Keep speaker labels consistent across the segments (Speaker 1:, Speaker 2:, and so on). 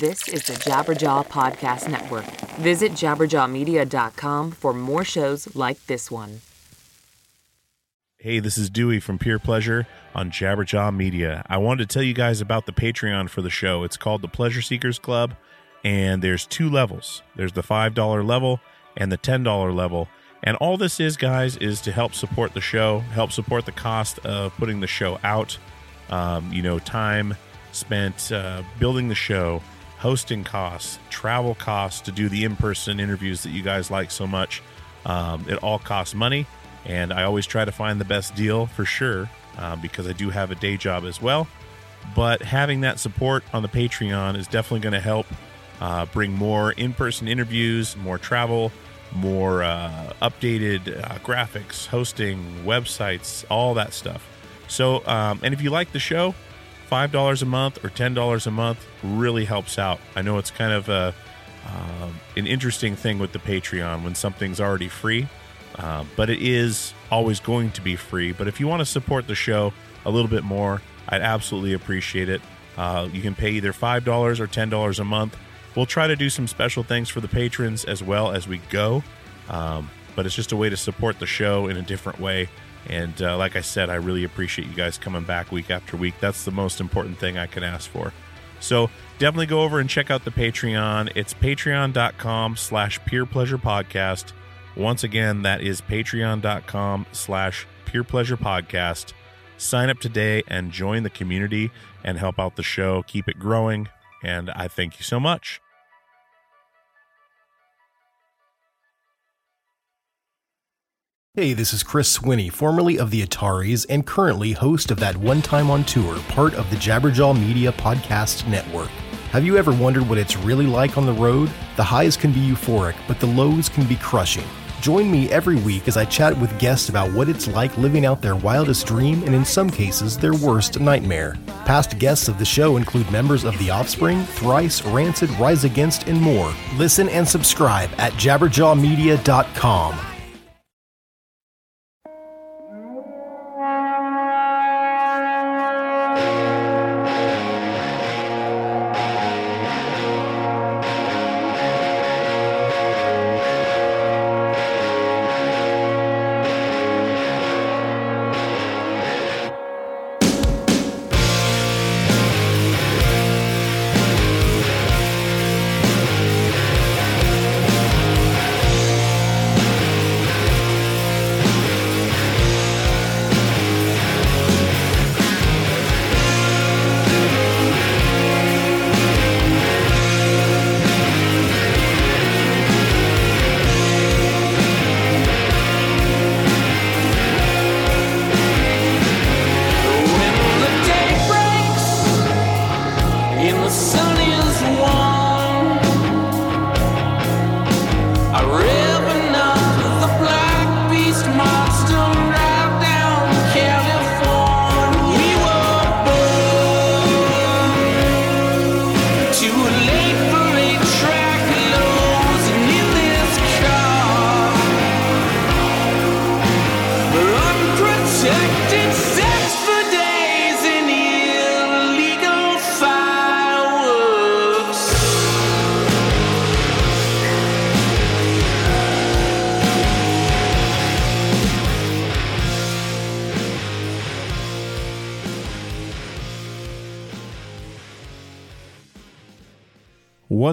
Speaker 1: This is the Jabberjaw Podcast Network. Visit jabberjawmedia.com for more shows like this one.
Speaker 2: Hey, this is Dewey from Peer Pleasure on Jabberjaw Media. I wanted to tell you guys about the Patreon for the show. It's called the Pleasure Seekers Club, and there's two levels there's the $5 level and the $10 level. And all this is, guys, is to help support the show, help support the cost of putting the show out. Um, you know, time spent uh, building the show, hosting costs, travel costs to do the in person interviews that you guys like so much. Um, it all costs money and I always try to find the best deal for sure uh, because I do have a day job as well. But having that support on the Patreon is definitely going to help uh, bring more in person interviews, more travel, more uh, updated uh, graphics, hosting, websites, all that stuff. So, um, and if you like the show, $5 a month or $10 a month really helps out. I know it's kind of a, um, an interesting thing with the Patreon when something's already free uh, but it is always going to be free. But if you want to support the show a little bit more, I'd absolutely appreciate it. Uh, you can pay either $5 or $10 a month. We'll try to do some special things for the patrons as well as we go. Um, but it's just a way to support the show in a different way. And uh, like I said, I really appreciate you guys coming back week after week. That's the most important thing I can ask for. So definitely go over and check out the Patreon. It's patreon.com slash peer pleasure podcast. Once again, that is patreon.com slash peer pleasure podcast. Sign up today and join the community and help out the show. Keep it growing. And I thank you so much.
Speaker 3: Hey, this is Chris Swinney, formerly of the Ataris and currently host of that One Time on Tour, part of the Jabberjaw Media Podcast Network. Have you ever wondered what it's really like on the road? The highs can be euphoric, but the lows can be crushing. Join me every week as I chat with guests about what it's like living out their wildest dream and, in some cases, their worst nightmare. Past guests of the show include members of The Offspring, Thrice, Rancid, Rise Against, and more. Listen and subscribe at jabberjawmedia.com.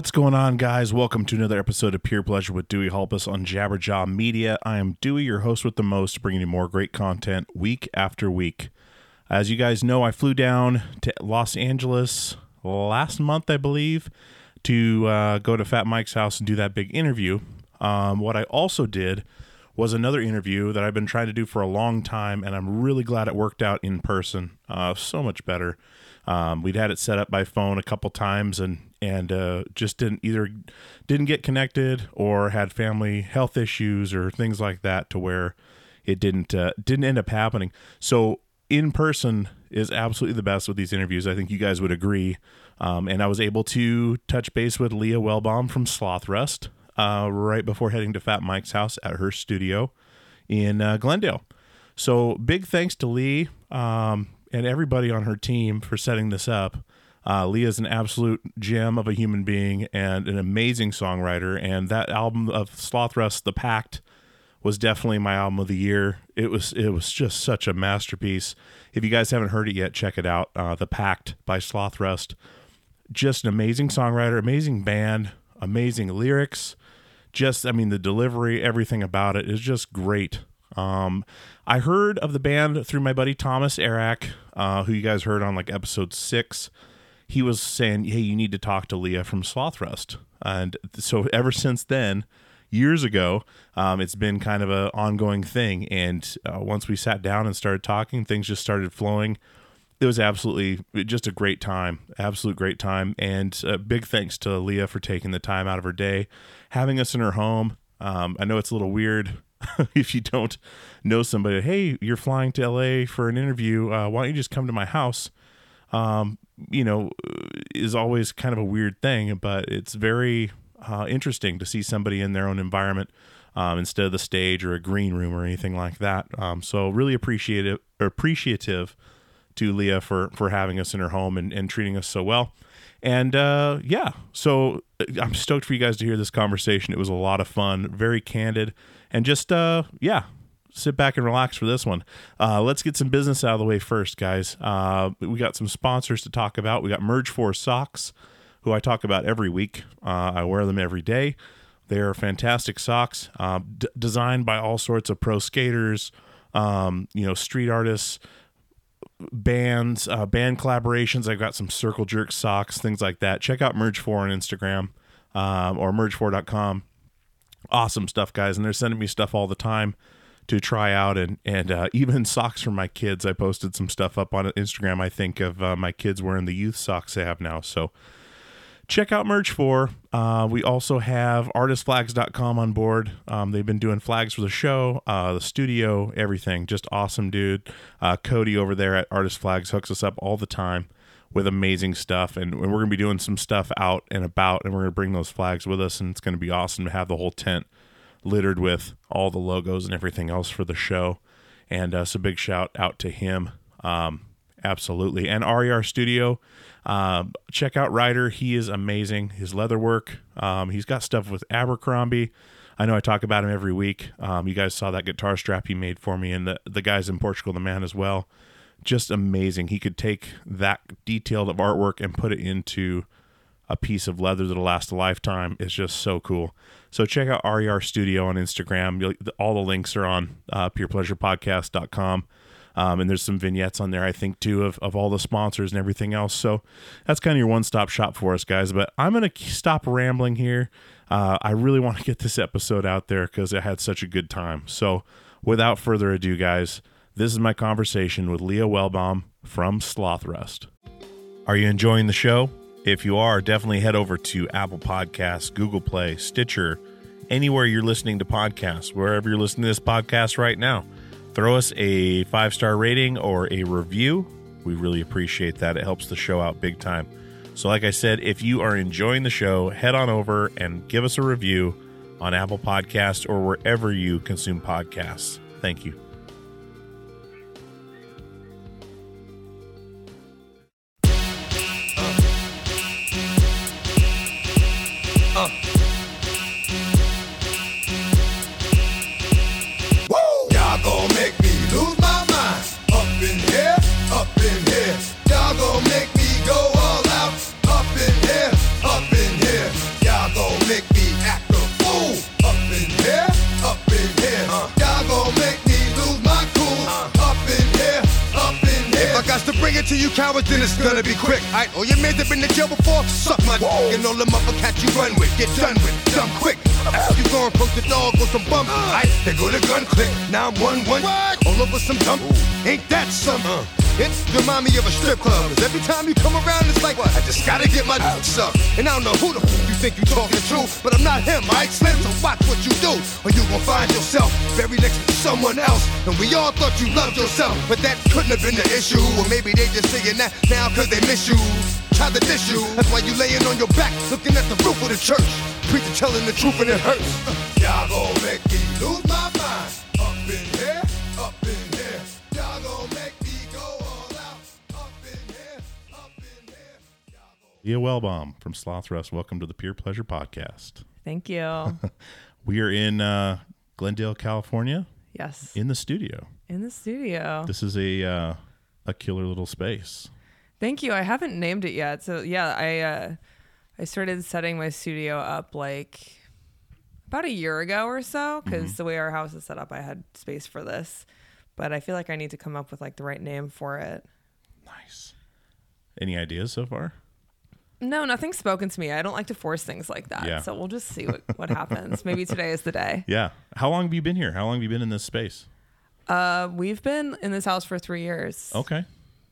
Speaker 2: What's going on, guys? Welcome to another episode of Peer Pleasure with Dewey Halpus on Jabberjaw Media. I am Dewey, your host with the most, bringing you more great content week after week. As you guys know, I flew down to Los Angeles last month, I believe, to uh, go to Fat Mike's house and do that big interview. Um, what I also did was another interview that I've been trying to do for a long time, and I'm really glad it worked out in person. Uh, so much better. Um, we'd had it set up by phone a couple times, and and uh, just didn't either didn't get connected or had family health issues or things like that to where it didn't uh, didn't end up happening. So in person is absolutely the best with these interviews. I think you guys would agree. Um, and I was able to touch base with Leah Wellbaum from Slothrust uh, right before heading to Fat Mike's house at her studio in uh, Glendale. So big thanks to Lee um, and everybody on her team for setting this up. Uh, Leah's an absolute gem of a human being and an amazing songwriter. And that album of Slothrust, The Pact, was definitely my album of the year. It was it was just such a masterpiece. If you guys haven't heard it yet, check it out. Uh, the Pact by Slothrust. Just an amazing songwriter, amazing band, amazing lyrics. Just I mean the delivery, everything about it is just great. Um, I heard of the band through my buddy Thomas Arack, uh, who you guys heard on like episode six. He was saying, "Hey, you need to talk to Leah from Slothrust," and so ever since then, years ago, um, it's been kind of an ongoing thing. And uh, once we sat down and started talking, things just started flowing. It was absolutely just a great time, absolute great time. And uh, big thanks to Leah for taking the time out of her day, having us in her home. Um, I know it's a little weird if you don't know somebody. Hey, you're flying to LA for an interview. Uh, why don't you just come to my house? Um, you know, is always kind of a weird thing, but it's very uh, interesting to see somebody in their own environment um, instead of the stage or a green room or anything like that. Um, so really appreciative appreciative to Leah for for having us in her home and, and treating us so well. And uh, yeah, so uh, I'm stoked for you guys to hear this conversation. It was a lot of fun, very candid, and just uh, yeah, sit back and relax for this one. Uh, let's get some business out of the way first, guys. Uh, we got some sponsors to talk about. We got Merge4 Socks who I talk about every week. Uh, I wear them every day. They are fantastic socks, uh, d- designed by all sorts of pro skaters, um, you know, street artists, bands, uh, band collaborations. I've got some Circle Jerk socks, things like that. Check out Merge4 on Instagram um, or merge4.com. Awesome stuff, guys. And they're sending me stuff all the time to try out and and uh, even socks for my kids. I posted some stuff up on Instagram. I think of uh, my kids wearing the youth socks they have now. So check out Merge4. Uh, we also have artistflags.com on board. Um, they've been doing flags for the show, uh, the studio, everything. Just awesome, dude. Uh, Cody over there at Artist Flags hooks us up all the time with amazing stuff. And, and we're going to be doing some stuff out and about, and we're going to bring those flags with us. And it's going to be awesome to have the whole tent littered with all the logos and everything else for the show. And uh, so, big shout out to him. Um, absolutely. And RER Studio um, check out Ryder. He is amazing. His leather work. Um, he's got stuff with Abercrombie. I know I talk about him every week. Um, you guys saw that guitar strap he made for me, and the the guys in Portugal, the man as well. Just amazing. He could take that detailed of artwork and put it into a piece of leather that'll last a lifetime. It's just so cool. So check out RER Studio on Instagram. All the links are on uh, peerpleasurepodcast.com. Um, and there's some vignettes on there, I think, too, of, of all the sponsors and everything else. So that's kind of your one stop shop for us, guys. But I'm going to stop rambling here. Uh, I really want to get this episode out there because I had such a good time. So without further ado, guys, this is my conversation with Leah Wellbaum from Slothrust. Are you enjoying the show? If you are, definitely head over to Apple Podcasts, Google Play, Stitcher, anywhere you're listening to podcasts, wherever you're listening to this podcast right now throw us a five star rating or a review. We really appreciate that. It helps the show out big time. So, like I said, if you are enjoying the show, head on over and give us a review on Apple Podcasts or wherever you consume podcasts. Thank you.
Speaker 4: You loved yourself, but that couldn't have been the issue. Or maybe they just saying that now cause they miss you. Tried to dish you, that's why you laying on your back, looking at the roof of the church. Preacher telling the truth and it hurts. Y'all gon' make me lose my mind. Up in here, up in here. Y'all gon' make me go all out. Up in here, up in here.
Speaker 2: Leah Wellbaum from Slothrust. Welcome to the Peer Pleasure Podcast.
Speaker 5: Thank you.
Speaker 2: We are in uh, Glendale, California,
Speaker 5: yes.
Speaker 2: in the studio.
Speaker 5: In the studio.
Speaker 2: This is a uh, a killer little space.
Speaker 5: Thank you. I haven't named it yet. So yeah, I uh, I started setting my studio up like about a year ago or so because the way our house is set up, I had space for this. But I feel like I need to come up with like the right name for it.
Speaker 2: Nice. Any ideas so far?
Speaker 5: No, nothing's spoken to me. I don't like to force things like that.
Speaker 2: Yeah.
Speaker 5: So we'll just see what, what happens. Maybe today is the day.
Speaker 2: Yeah. How long have you been here? How long have you been in this space?
Speaker 5: Uh, we've been in this house for three years.
Speaker 2: Okay.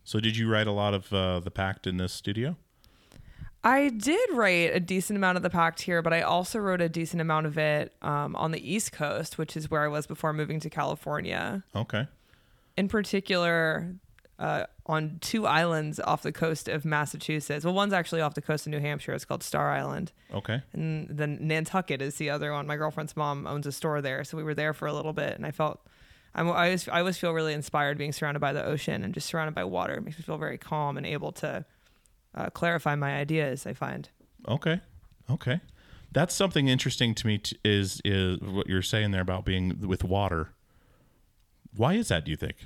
Speaker 2: So did you write a lot of uh, the pact in this studio?
Speaker 5: I did write a decent amount of the pact here, but I also wrote a decent amount of it um, on the East Coast, which is where I was before moving to California.
Speaker 2: Okay.
Speaker 5: In particular, uh, on two islands off the coast of Massachusetts. Well, one's actually off the coast of New Hampshire. It's called Star Island.
Speaker 2: Okay.
Speaker 5: And then Nantucket is the other one. My girlfriend's mom owns a store there, so we were there for a little bit, and I felt. I'm, I always, I always feel really inspired being surrounded by the ocean and just surrounded by water. It makes me feel very calm and able to uh, clarify my ideas. I find.
Speaker 2: Okay. Okay. That's something interesting to me t- is is what you're saying there about being with water. Why is that, do you think?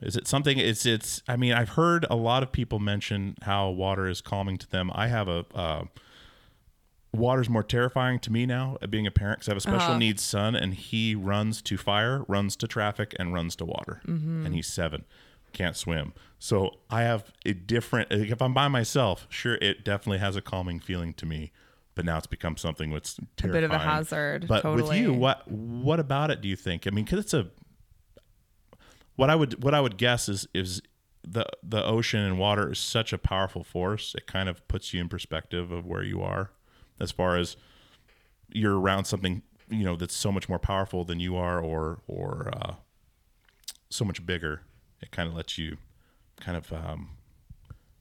Speaker 2: Is it something it's it's I mean, I've heard a lot of people mention how water is calming to them. I have a uh water's more terrifying to me now uh, being a parent because I have a special needs son and he runs to fire, runs to traffic, and runs to water. And he's seven, can't swim. So I have a different. If I'm by myself, sure, it definitely has a calming feeling to me. But now it's become something that's
Speaker 5: A bit of a hazard,
Speaker 2: But with you, what what about it? Do you think? I mean, because it's a what I would what I would guess is is the the ocean and water is such a powerful force. It kind of puts you in perspective of where you are, as far as you're around something you know that's so much more powerful than you are, or or uh, so much bigger. It kind of lets you kind of um,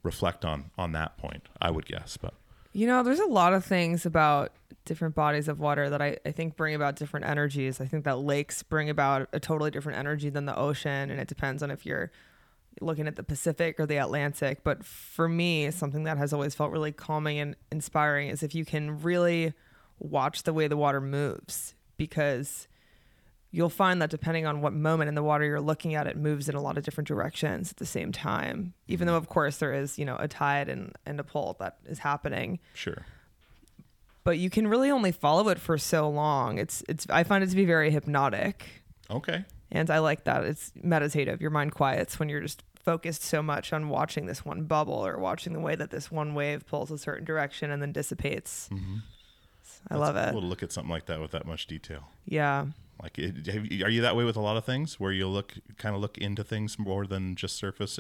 Speaker 2: reflect on on that point. I would guess, but
Speaker 5: You know, there's a lot of things about different bodies of water that I, I think bring about different energies. I think that lakes bring about a totally different energy than the ocean, and it depends on if you're looking at the Pacific or the Atlantic. But for me, something that has always felt really calming and inspiring is if you can really watch the way the water moves, because you'll find that depending on what moment in the water you're looking at, it moves in a lot of different directions at the same time. Even though, of course, there is, you know, a tide and, and a pull that is happening.
Speaker 2: sure.
Speaker 5: But you can really only follow it for so long. It's it's I find it to be very hypnotic.
Speaker 2: Okay.
Speaker 5: And I like that. It's meditative. Your mind quiets when you're just focused so much on watching this one bubble or watching the way that this one wave pulls a certain direction and then dissipates. Mm-hmm. I love
Speaker 2: That's
Speaker 5: it.
Speaker 2: Cool to look at something like that with that much detail.
Speaker 5: Yeah.
Speaker 2: Like, it, you, are you that way with a lot of things, where you look kind of look into things more than just surface?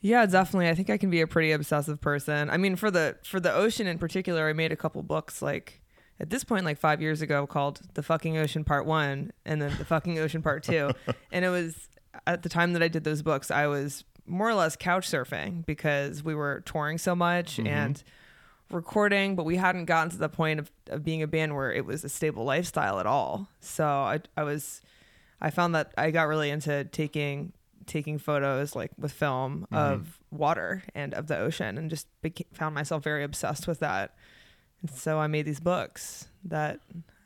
Speaker 5: Yeah, definitely. I think I can be a pretty obsessive person. I mean, for the for the ocean in particular, I made a couple books like at this point like 5 years ago called The Fucking Ocean Part 1 and then The Fucking Ocean Part 2. and it was at the time that I did those books, I was more or less couch surfing because we were touring so much mm-hmm. and recording, but we hadn't gotten to the point of, of being a band where it was a stable lifestyle at all. So I I was I found that I got really into taking taking photos like with film mm-hmm. of water and of the ocean and just beca- found myself very obsessed with that. And so I made these books that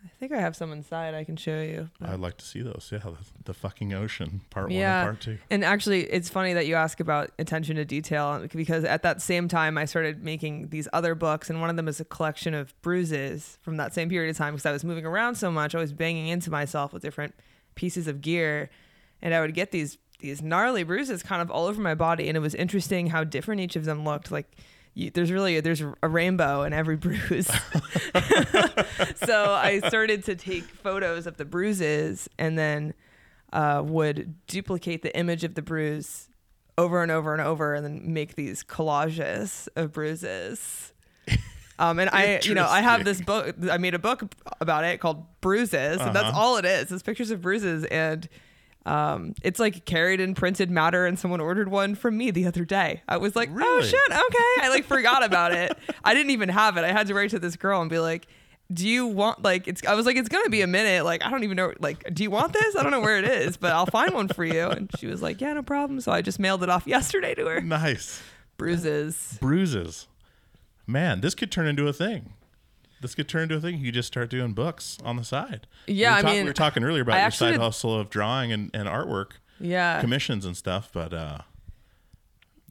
Speaker 5: I think I have some inside I can show you. but-
Speaker 2: I'd like to see those. Yeah, the, the fucking ocean, part
Speaker 5: yeah.
Speaker 2: one and part two.
Speaker 5: And actually, it's funny that you ask about attention to detail because at that same time, I started making these other books, and one of them is a collection of bruises from that same period of time because I was moving around so much. I was banging into myself with different pieces of gear, and I would get these these gnarly bruises kind of all over my body, and it was interesting how different each of them looked. Like you, there's really there's a rainbow in every bruise. so I started to take photos of the bruises and then uh, would duplicate the image of the bruise over and over and over and then make these collages of bruises. Um, and I, you know, I have this book. I made a book about it called Bruises, and that's all it is. It's pictures of bruises, and um, it's like carried in printed matter. And someone ordered one from me the other day. I was like, oh shit, okay. I like forgot about it. I didn't even have it. I had to write to this girl and be like, do you want like it's I was like it's gonna be a minute like I don't even know like do you want this I don't know where it is but I'll find one for you and she was like yeah no problem so I just mailed it off yesterday to her
Speaker 2: Nice.
Speaker 5: Bruises.
Speaker 2: Bruises. Man, this could turn into a thing. This could turn into a thing. You just start doing books on the side.
Speaker 5: Yeah,
Speaker 2: we
Speaker 5: I
Speaker 2: talk-
Speaker 5: mean,
Speaker 2: we were talking earlier about
Speaker 5: I
Speaker 2: your side
Speaker 5: did-
Speaker 2: hustle of drawing and, and artwork
Speaker 5: Yeah.
Speaker 2: commissions and stuff. But uh,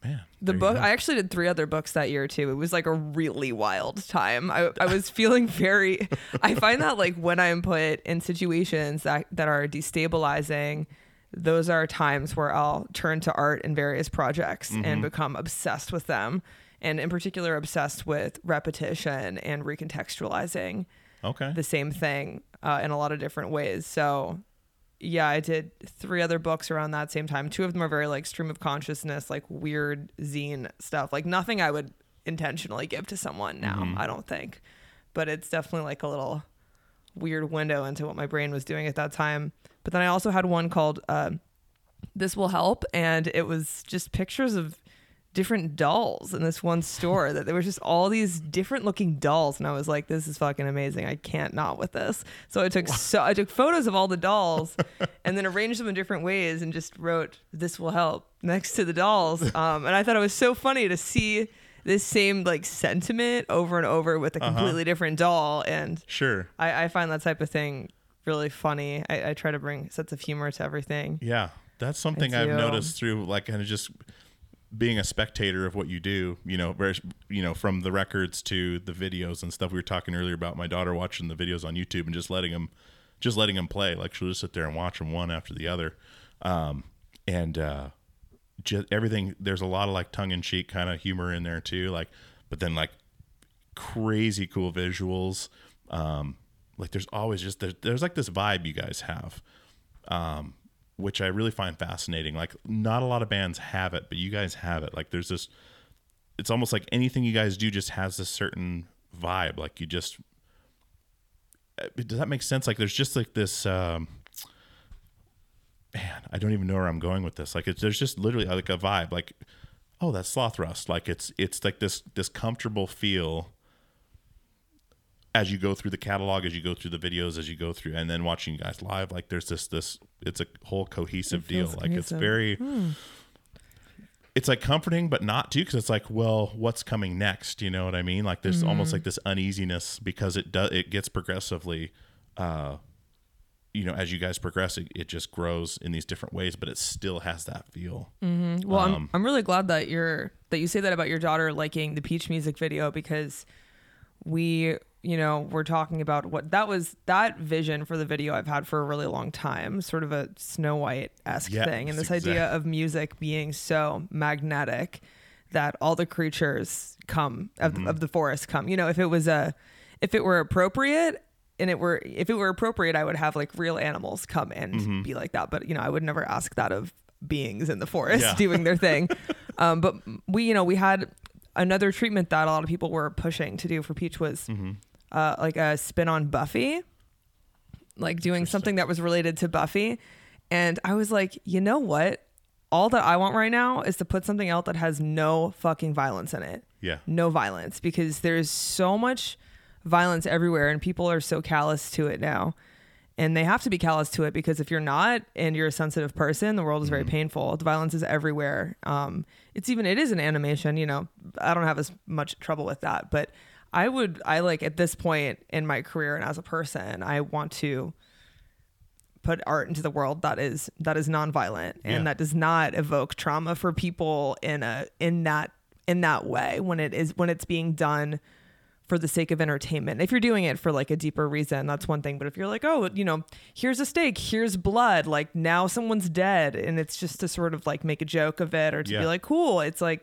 Speaker 2: man,
Speaker 5: The book. I actually did three other books that year too. It was like a really wild time. I, I was feeling very I find that like when I'm put in situations that that are destabilizing, those are times where I'll turn to art and various projects
Speaker 2: Mm-hmm.
Speaker 5: and become obsessed with them. And in particular obsessed with repetition and recontextualizing
Speaker 2: okay.
Speaker 5: the same thing uh, in a lot of different ways. So, yeah, I did three other books around that same time. Two of them are very like stream of consciousness, like weird zine stuff. Like nothing I would intentionally give to someone now, I don't think. But it's definitely like a little weird window into what my brain was doing at that time. But then I also had one called uh, This Will Help, and it was just pictures of different dolls in this one store that there was just all these different looking dolls. And I was like this is fucking amazing. I can't not with this. So I took so I took photos of all the dolls and then arranged them in different ways and just wrote this will help next to the dolls. Um, and I thought it was so funny to see this same like sentiment over and over with a completely different doll. And
Speaker 2: Sure.
Speaker 5: I, I find that type of thing really funny. I, I try to bring sense of humor to everything.
Speaker 2: Yeah, that's something I've noticed through like kind of just being a spectator of what you do. You know, very you know from the records to the videos and stuff. We were talking earlier about my daughter watching the videos on YouTube and just letting them, just letting them play. Like she'll just sit there and watch them one after the other, um, and uh, just everything. There's a lot of like tongue in cheek kind of humor in there too. Like, but then like crazy cool visuals. Um, like there's always just there's, there's like this vibe you guys have um, which I really find fascinating. Like, not a lot of bands have it, but you guys have it. Like, there's this. It's almost like anything you guys do just has this certain vibe. Like, you just. uh, Does that make sense? Like, there's just like this. Um, man, I don't even know where I'm going with this. Like, it's there's just literally like a vibe. Like, oh, that's Slothrust. Like, it's it's like this this comfortable feel as you go through the catalog, as you go through the videos, as you go through, and then watching you guys live, like there's this this it's a whole cohesive deal.
Speaker 5: feels
Speaker 2: Like it's
Speaker 5: cohesive.
Speaker 2: very, it's like comforting, but not too, because it's like, well, what's coming next? You know what I mean? Like there's almost like this uneasiness because it does it gets progressively, uh, you know, as you guys progress, it, it just grows in these different ways, but it still has that feel.
Speaker 5: Well, I'm,
Speaker 2: Um,
Speaker 5: I'm really glad that you're that you say that about your daughter liking the Peach music video because we, you know, we're talking about what that was that vision for the video I've had for a really long time, sort of a Snow White esque
Speaker 2: Yeah,
Speaker 5: thing, and this idea of music being so magnetic that all the creatures come of,
Speaker 2: Mm-hmm.
Speaker 5: of the forest come. You know, if it was a if it were appropriate and it were if it were appropriate, I would have like real animals come and
Speaker 2: Mm-hmm.
Speaker 5: be like that. But you know, I would never ask that of beings in the forest
Speaker 2: Yeah.
Speaker 5: doing their thing. um, but we, you know, we had another treatment that a lot of people were pushing to do for Peach was
Speaker 2: Mm-hmm.
Speaker 5: uh, like a spin on Buffy, like doing something that was related to Buffy. And I was like, you know what? All that I want right now is to put something out that has no fucking violence in it
Speaker 2: Yeah.
Speaker 5: no violence because there's so much violence everywhere and people are so callous to it now. And they have to be callous to it because if you're not and you're a sensitive person, the world is very painful. The violence is everywhere. Um, it's even it is an animation, you know. I don't have as much trouble with that, but I would I like at this point in my career and as a person, I want to put art into the world that is that is nonviolent and
Speaker 2: Yeah.
Speaker 5: that does not evoke trauma for people in a in that in that way when it is when it's being done for the sake of entertainment. If you're doing it for like a deeper reason, that's one thing. But if you're like, oh, you know, here's a steak, here's blood, like now someone's dead, and it's just to sort of like make a joke of it or to
Speaker 2: Yeah.
Speaker 5: be like, cool. It's like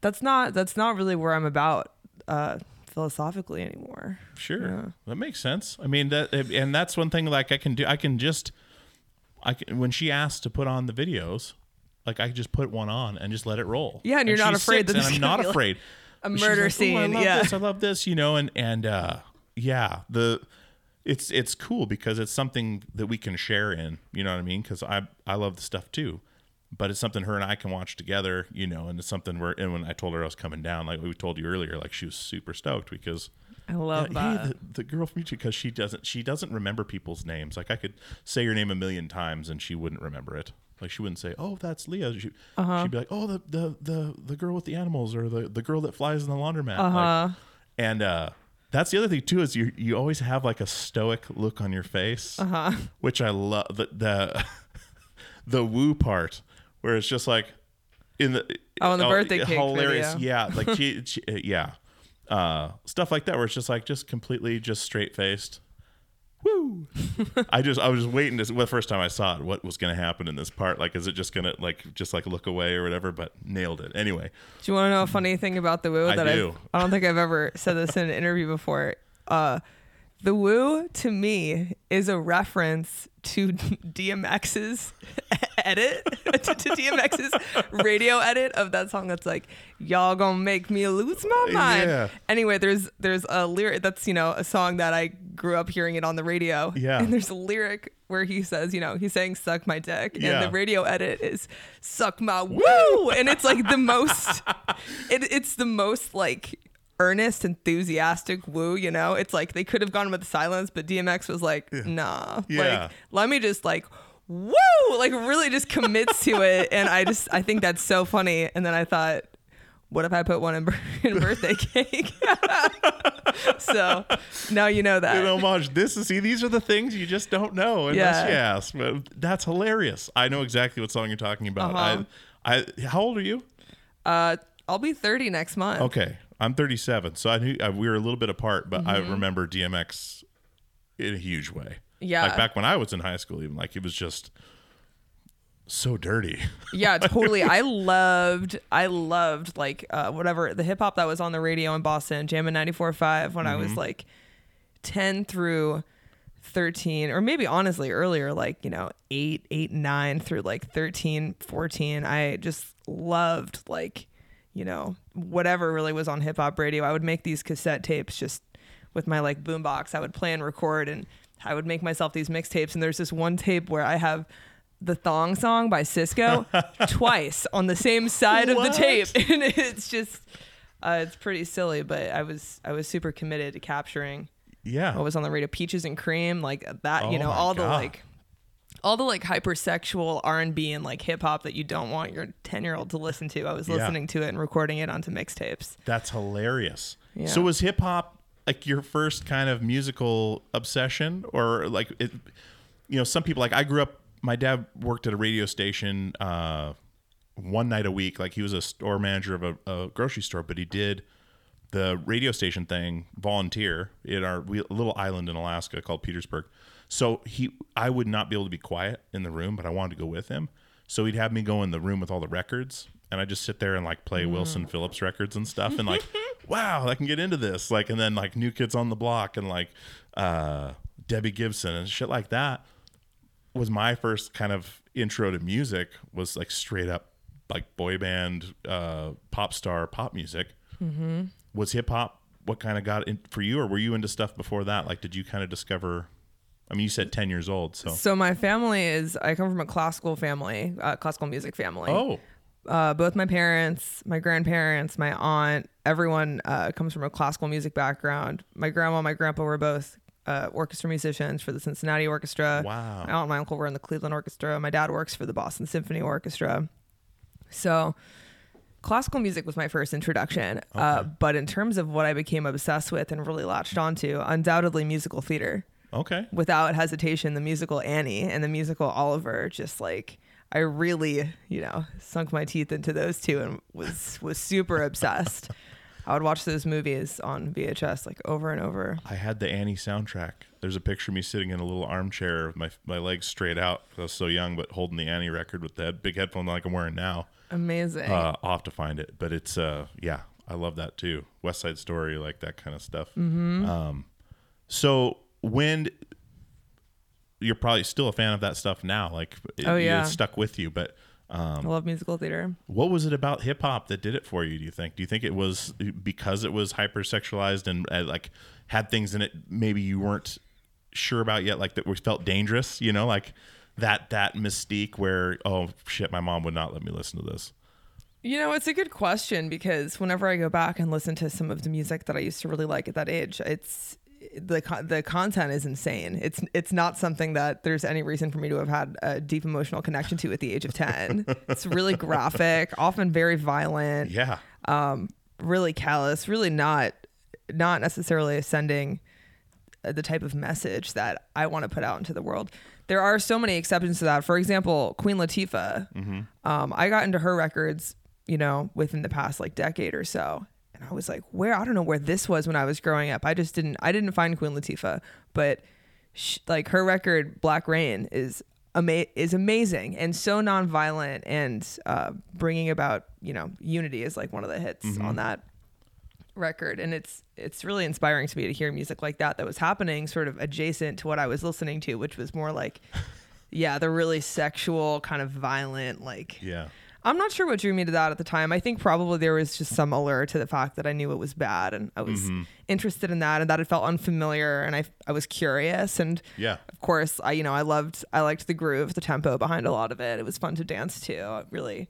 Speaker 5: that's not that's not really where I'm about uh philosophically anymore.
Speaker 2: Sure,
Speaker 5: Yeah.
Speaker 2: that makes sense. I mean that, and that's one thing. Like I can do, I can just, I can, when she asked to put on the videos, like I could just put one on and just let it roll.
Speaker 5: Yeah, and you're not afraid that
Speaker 2: and I'm not
Speaker 5: be like
Speaker 2: afraid.
Speaker 5: A murder
Speaker 2: like, "Ooh, I
Speaker 5: scene,
Speaker 2: love
Speaker 5: yeah.
Speaker 2: this. I love this. You know, and and uh, yeah, the it's it's cool because it's something that we can share in. You know what I mean? Because I I love the stuff too. But it's something her and I can watch together, you know, and it's something where, and when I told her I was coming down, like we told you earlier, like she was super stoked because
Speaker 5: I love
Speaker 2: yeah,
Speaker 5: that.
Speaker 2: Hey, the, the girl from YouTube because she doesn't she doesn't remember people's names. Like I could say your name a million times and she wouldn't remember it. Like she wouldn't say, "Oh, that's Leah." She,
Speaker 5: Uh-huh.
Speaker 2: She'd be like, "Oh, the, the the the girl with the animals, or the the girl that flies in the laundromat."
Speaker 5: Uh-huh.
Speaker 2: Like, and uh, that's the other thing too is you you always have like a stoic look on your face, uh-huh. which I love. The the the woo part where it's just like in the
Speaker 5: Oh, in the birthday cake
Speaker 2: hilarious,
Speaker 5: video.
Speaker 2: yeah, like she, she yeah, uh, stuff like that where it's just like just completely just straight faced. Woo! I just I was just waiting to well, the first time I saw it, what was going to happen in this part? Like, is it just gonna like just like look away or whatever? But nailed it anyway.
Speaker 5: Do you want to know a funny thing about the woo?
Speaker 2: I
Speaker 5: that
Speaker 2: do.
Speaker 5: I've- I don't think I've ever said this in an interview before. Uh, the woo to me is a reference to DMX's edit, to, to DMX's radio edit of that song that's like, y'all gonna make me lose my mind.
Speaker 2: Yeah.
Speaker 5: Anyway, there's there's a lyric that's, you know, a song that I grew up hearing it on the radio.
Speaker 2: Yeah.
Speaker 5: And there's a lyric where he says, you know, he's saying suck my dick.
Speaker 2: Yeah.
Speaker 5: And the radio edit is suck my woo. And it's like the most it, it's the most like earnest, enthusiastic woo, you know? It's like they could have gone with the silence, but DMX was like, nah.
Speaker 2: Yeah.
Speaker 5: Like, let me just like woo, like really just commits to it. And I just I think that's so funny. And then I thought, what if I put one in, in birthday cake? so now you know that.
Speaker 2: An homage. This is see, these are the things you just don't know unless
Speaker 5: Yeah.
Speaker 2: you ask. But that's hilarious. I know exactly what song you're talking about.
Speaker 5: Uh-huh.
Speaker 2: I, I, how old are you?
Speaker 5: Uh, I'll be 30 next month.
Speaker 2: Okay, I'm 37, so I knew uh, we were a little bit apart, but I
Speaker 5: Mm-hmm.
Speaker 2: remember DMX in a huge way.
Speaker 5: Yeah.
Speaker 2: like back when I was in high school, even like it was just so dirty.
Speaker 5: Yeah, totally. I loved, I loved like uh, whatever the hip hop that was on the radio in Boston, Jammin' 94.5 when I was like 10 through 13, or maybe honestly earlier, like, you know, 8, 8, 9 through like 13, 14. I just loved like, you know, whatever really was on hip hop radio. I would make these cassette tapes just with my like boombox. I would play and record and I would make myself these mixtapes. And there's this one tape where I have the thong song by Sisqó twice on the same side of the tape. And it's just uh, it's pretty silly, but I was I was super committed to capturing
Speaker 2: yeah,
Speaker 5: what was on the radio, Peaches and Cream, like that, you
Speaker 2: Oh
Speaker 5: know,
Speaker 2: my
Speaker 5: all the like all the like hypersexual R&B and like hip hop that you don't want your 10-year-old to listen to. I was listening to it and recording it onto mixtapes.
Speaker 2: that's hilarious.
Speaker 5: Yeah.
Speaker 2: So was hip hop like your first kind of musical obsession, or like it? You know, some people like I grew up. My dad worked at a radio station uh, one night a week. Like he was a store manager of a, a grocery store, but he did the radio station thing volunteer in our we, little island in Alaska called Petersburg. So he, I would not be able to be quiet in the room, but I wanted to go with him. So he'd have me go in the room with all the records, and I just sit there and like play Wilson Phillips records and stuff, and like, wow, I can get into this. Like, and then like New Kids on the Block and like uh, Debbie Gibson and shit like that was my first kind of intro to music. Was like straight up like boy band, uh, pop star, pop music Mm-hmm. was hip hop what kind of got in for you or were you into stuff before that like did you kind of discover i mean you said 10 years old so
Speaker 5: So my family is I come from a classical family, uh, classical music family.
Speaker 2: oh
Speaker 5: uh, both my parents, my grandparents, my aunt, everyone uh, comes from a classical music background. My grandma, and my grandpa were both uh, orchestra musicians for the Cincinnati Orchestra.
Speaker 2: Wow.
Speaker 5: My aunt and my uncle were in the Cleveland Orchestra. My dad works for the Boston Symphony Orchestra. So classical music was my first introduction. Uh, but in terms of what I became obsessed with and really latched onto, undoubtedly musical theater
Speaker 2: okay
Speaker 5: without hesitation the musical Annie and the musical Oliver just like I really, you know, sunk my teeth into those two and was was super obsessed. I would watch those movies on VHS like over and over.
Speaker 2: i had the annie soundtrack there's a picture of me sitting in a little armchair with my, my legs straight out i was so young but holding the annie record with that big headphone like i'm wearing now
Speaker 5: Amazing.
Speaker 2: uh, i'll have to find it but it's uh yeah i love that too west side story like that kind of stuff mm-hmm. um so when you're probably still a fan of that stuff now like it,
Speaker 5: Oh,
Speaker 2: it
Speaker 5: yeah.
Speaker 2: stuck with you but um,
Speaker 5: I love musical theater.
Speaker 2: What was it about hip hop that did it for you? Do you think? Do you think it was because it was hypersexualized and uh, like had things in it maybe you weren't sure about yet, like that we felt dangerous? You know, like that that mystique where oh shit, my mom would not let me listen to this.
Speaker 5: You know, it's a good question because whenever I go back and listen to some of the music that I used to really like at that age, it's the the content is insane. It's it's not something that there's any reason for me to have had a deep emotional connection to at the age of 10. it's really graphic, often very violent,
Speaker 2: Yeah.
Speaker 5: Um, really callous, really not not necessarily sending uh, the type of message that I want to put out into the world. There are so many exceptions to that. For example, Queen Latifah. Mm-hmm. Um, I got into her records, you know, within the past like decade or so, and I was like, where I don't know where this was when I was growing up. I just didn't. I didn't find Queen Latifah, but sh- like her record Black Reign is ama- is amazing and so nonviolent and uh, bringing about you know unity is like one of the hits on that record and it's it's really inspiring to me to hear music like that that was happening sort of adjacent to what I was listening to which was more like yeah the really sexual kind of violent like
Speaker 2: Yeah.
Speaker 5: I'm not sure what drew me to that at the time. I think probably there was just some allure to the fact that I knew it was bad and I was interested in that and that it felt unfamiliar and I I was curious and
Speaker 2: Yeah.
Speaker 5: of course I you know I loved I liked the groove, the tempo behind a lot of it. It was fun to dance to. It really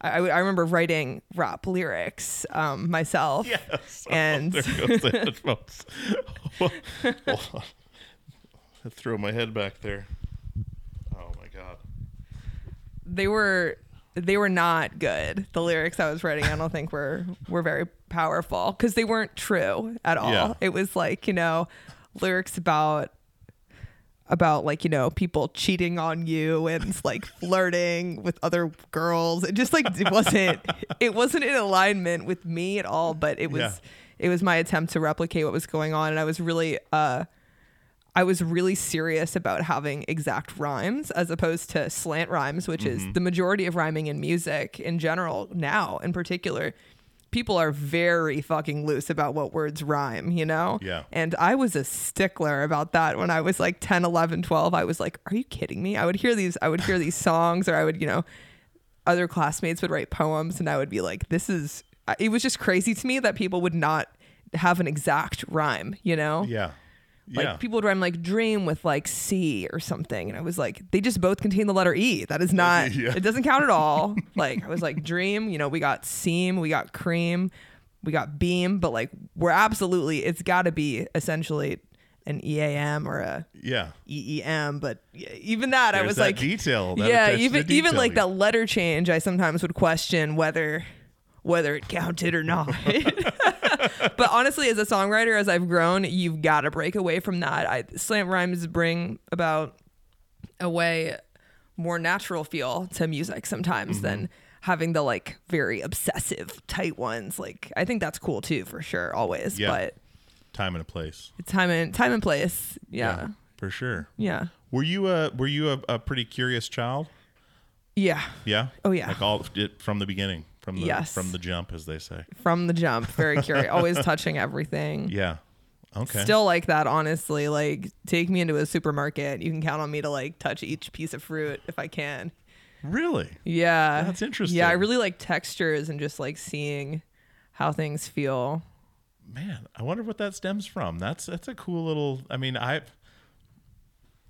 Speaker 5: I, I I remember writing rap lyrics um, myself.
Speaker 2: Yes.
Speaker 5: And
Speaker 2: there goes the headphones. I throw my head back there. Oh my god.
Speaker 5: they were they were not good. The lyrics I was writing, I don't think were were very powerful because they weren't true at all.
Speaker 2: Yeah.
Speaker 5: It was like you know lyrics about about like you know people cheating on you and like flirting with other girls. It just like it wasn't it wasn't in alignment with me at all. But it was
Speaker 2: Yeah.
Speaker 5: it was my attempt to replicate what was going on, and I was really uh I was really serious about having exact rhymes as opposed to slant rhymes, which is mm-hmm. the majority of rhyming in music in general now in particular. People are very fucking loose about what words rhyme, you know?
Speaker 2: Yeah.
Speaker 5: And I was a stickler about that when I was like 10, 11, 12. I was like, are you kidding me? I would hear these I would hear these songs or I would, you know, other classmates would write poems and I would be like, this is it was just crazy to me that people would not have an exact rhyme, you know?
Speaker 2: Yeah.
Speaker 5: Like
Speaker 2: Yeah.
Speaker 5: people would rhyme like dream with like C or something. And I was like, they just both contain the letter E. That is not,
Speaker 2: Yeah.
Speaker 5: it doesn't count at all. like I was like, dream, you know, we got seam, we got cream, we got beam, but like we're absolutely, it's got to be essentially an EAM or a
Speaker 2: yeah.
Speaker 5: EEM. But even that, I
Speaker 2: There's
Speaker 5: was
Speaker 2: that
Speaker 5: like,
Speaker 2: detail. that
Speaker 5: yeah, even
Speaker 2: to
Speaker 5: even like that letter change, I sometimes would question whether whether it counted or not. but honestly, as a songwriter, as I've grown, you've got to break away from that. I, slant rhymes bring about a way more natural feel to music sometimes
Speaker 2: Mm-hmm.
Speaker 5: than having the like very obsessive tight ones. Like I think that's cool too, for sure, always.
Speaker 2: Yeah.
Speaker 5: But
Speaker 2: Time and a place.
Speaker 5: time and time and place. Yeah,
Speaker 2: For sure.
Speaker 5: yeah,
Speaker 2: Were you a were you a, a pretty curious child?
Speaker 5: yeah.
Speaker 2: Yeah.
Speaker 5: Oh, yeah.
Speaker 2: Like all it, from the beginning, from the
Speaker 5: Yes.
Speaker 2: from the jump, as they say.
Speaker 5: From the jump, very curious, always touching everything.
Speaker 2: Yeah. Okay.
Speaker 5: Still like that, honestly. Like, take me into a supermarket. You can count on me to like touch each piece of fruit if I can.
Speaker 2: really.
Speaker 5: Yeah,
Speaker 2: That's interesting.
Speaker 5: Yeah, I really like textures and just like seeing how things feel.
Speaker 2: Man, I wonder what that stems from. That's that's a cool little. I mean, I've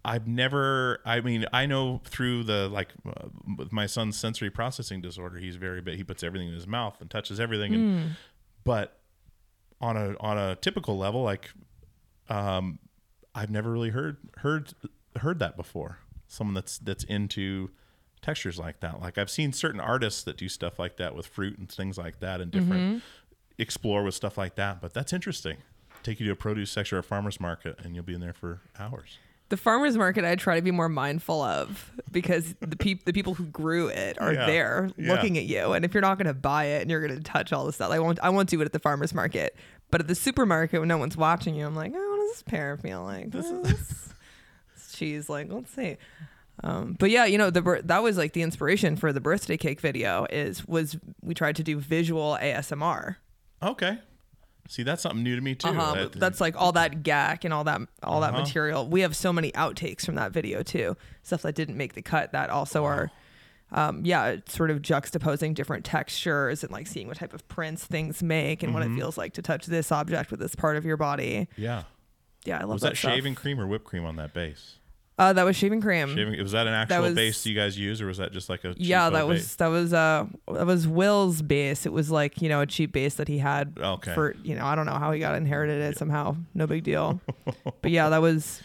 Speaker 2: I've never. I mean, I know through the like uh, with my son's sensory processing disorder, he's very big. He puts everything in his mouth and touches everything. And but on a on a typical level, like um, I've never really heard heard heard that before. Someone that's that's into textures like that. Like I've seen certain artists that do stuff like that with fruit and things like that, and different explore with stuff like that. But that's interesting. Take you to a produce section or a farmer's market, and you'll be in there for hours.
Speaker 5: The farmers market I try to be more mindful of because the peop- the people who grew it are
Speaker 2: Yeah.
Speaker 5: there
Speaker 2: Yeah.
Speaker 5: looking at you, and if you're not going to buy it and you're going to touch all the stuff, I won't I won't do it at the farmers market. But at the supermarket when no one's watching you, I'm like, oh, what does this pear feel like? This is cheese like. Let's see. Um, but yeah, you know, the that was like the inspiration for the birthday cake video. Is was we tried to do visual ASMR.
Speaker 2: Okay. See, that's something new to me too.
Speaker 5: Uh-huh,
Speaker 2: That-
Speaker 5: that's like all that gack and all that all that
Speaker 2: Uh-huh.
Speaker 5: material. We have so many outtakes from that video too. Stuff that didn't make the cut that also are um, yeah, sort of juxtaposing different textures and like seeing what type of prints things make and what
Speaker 2: Mm-hmm.
Speaker 5: it feels like to touch this object with this part of your body.
Speaker 2: yeah.
Speaker 5: Yeah, I love that.
Speaker 2: Was
Speaker 5: that,
Speaker 2: that shaving cream or whipped cream on that bass?
Speaker 5: Uh, that was shaving cream.
Speaker 2: Shaving, was that an actual
Speaker 5: was-
Speaker 2: bass you guys use, or was that just like a?
Speaker 5: yeah, that was that was uh that was Will's bass. It was like you know a cheap bass that he had
Speaker 2: Okay.
Speaker 5: for you know I don't know how he got inherited it somehow. No big deal. but yeah, that was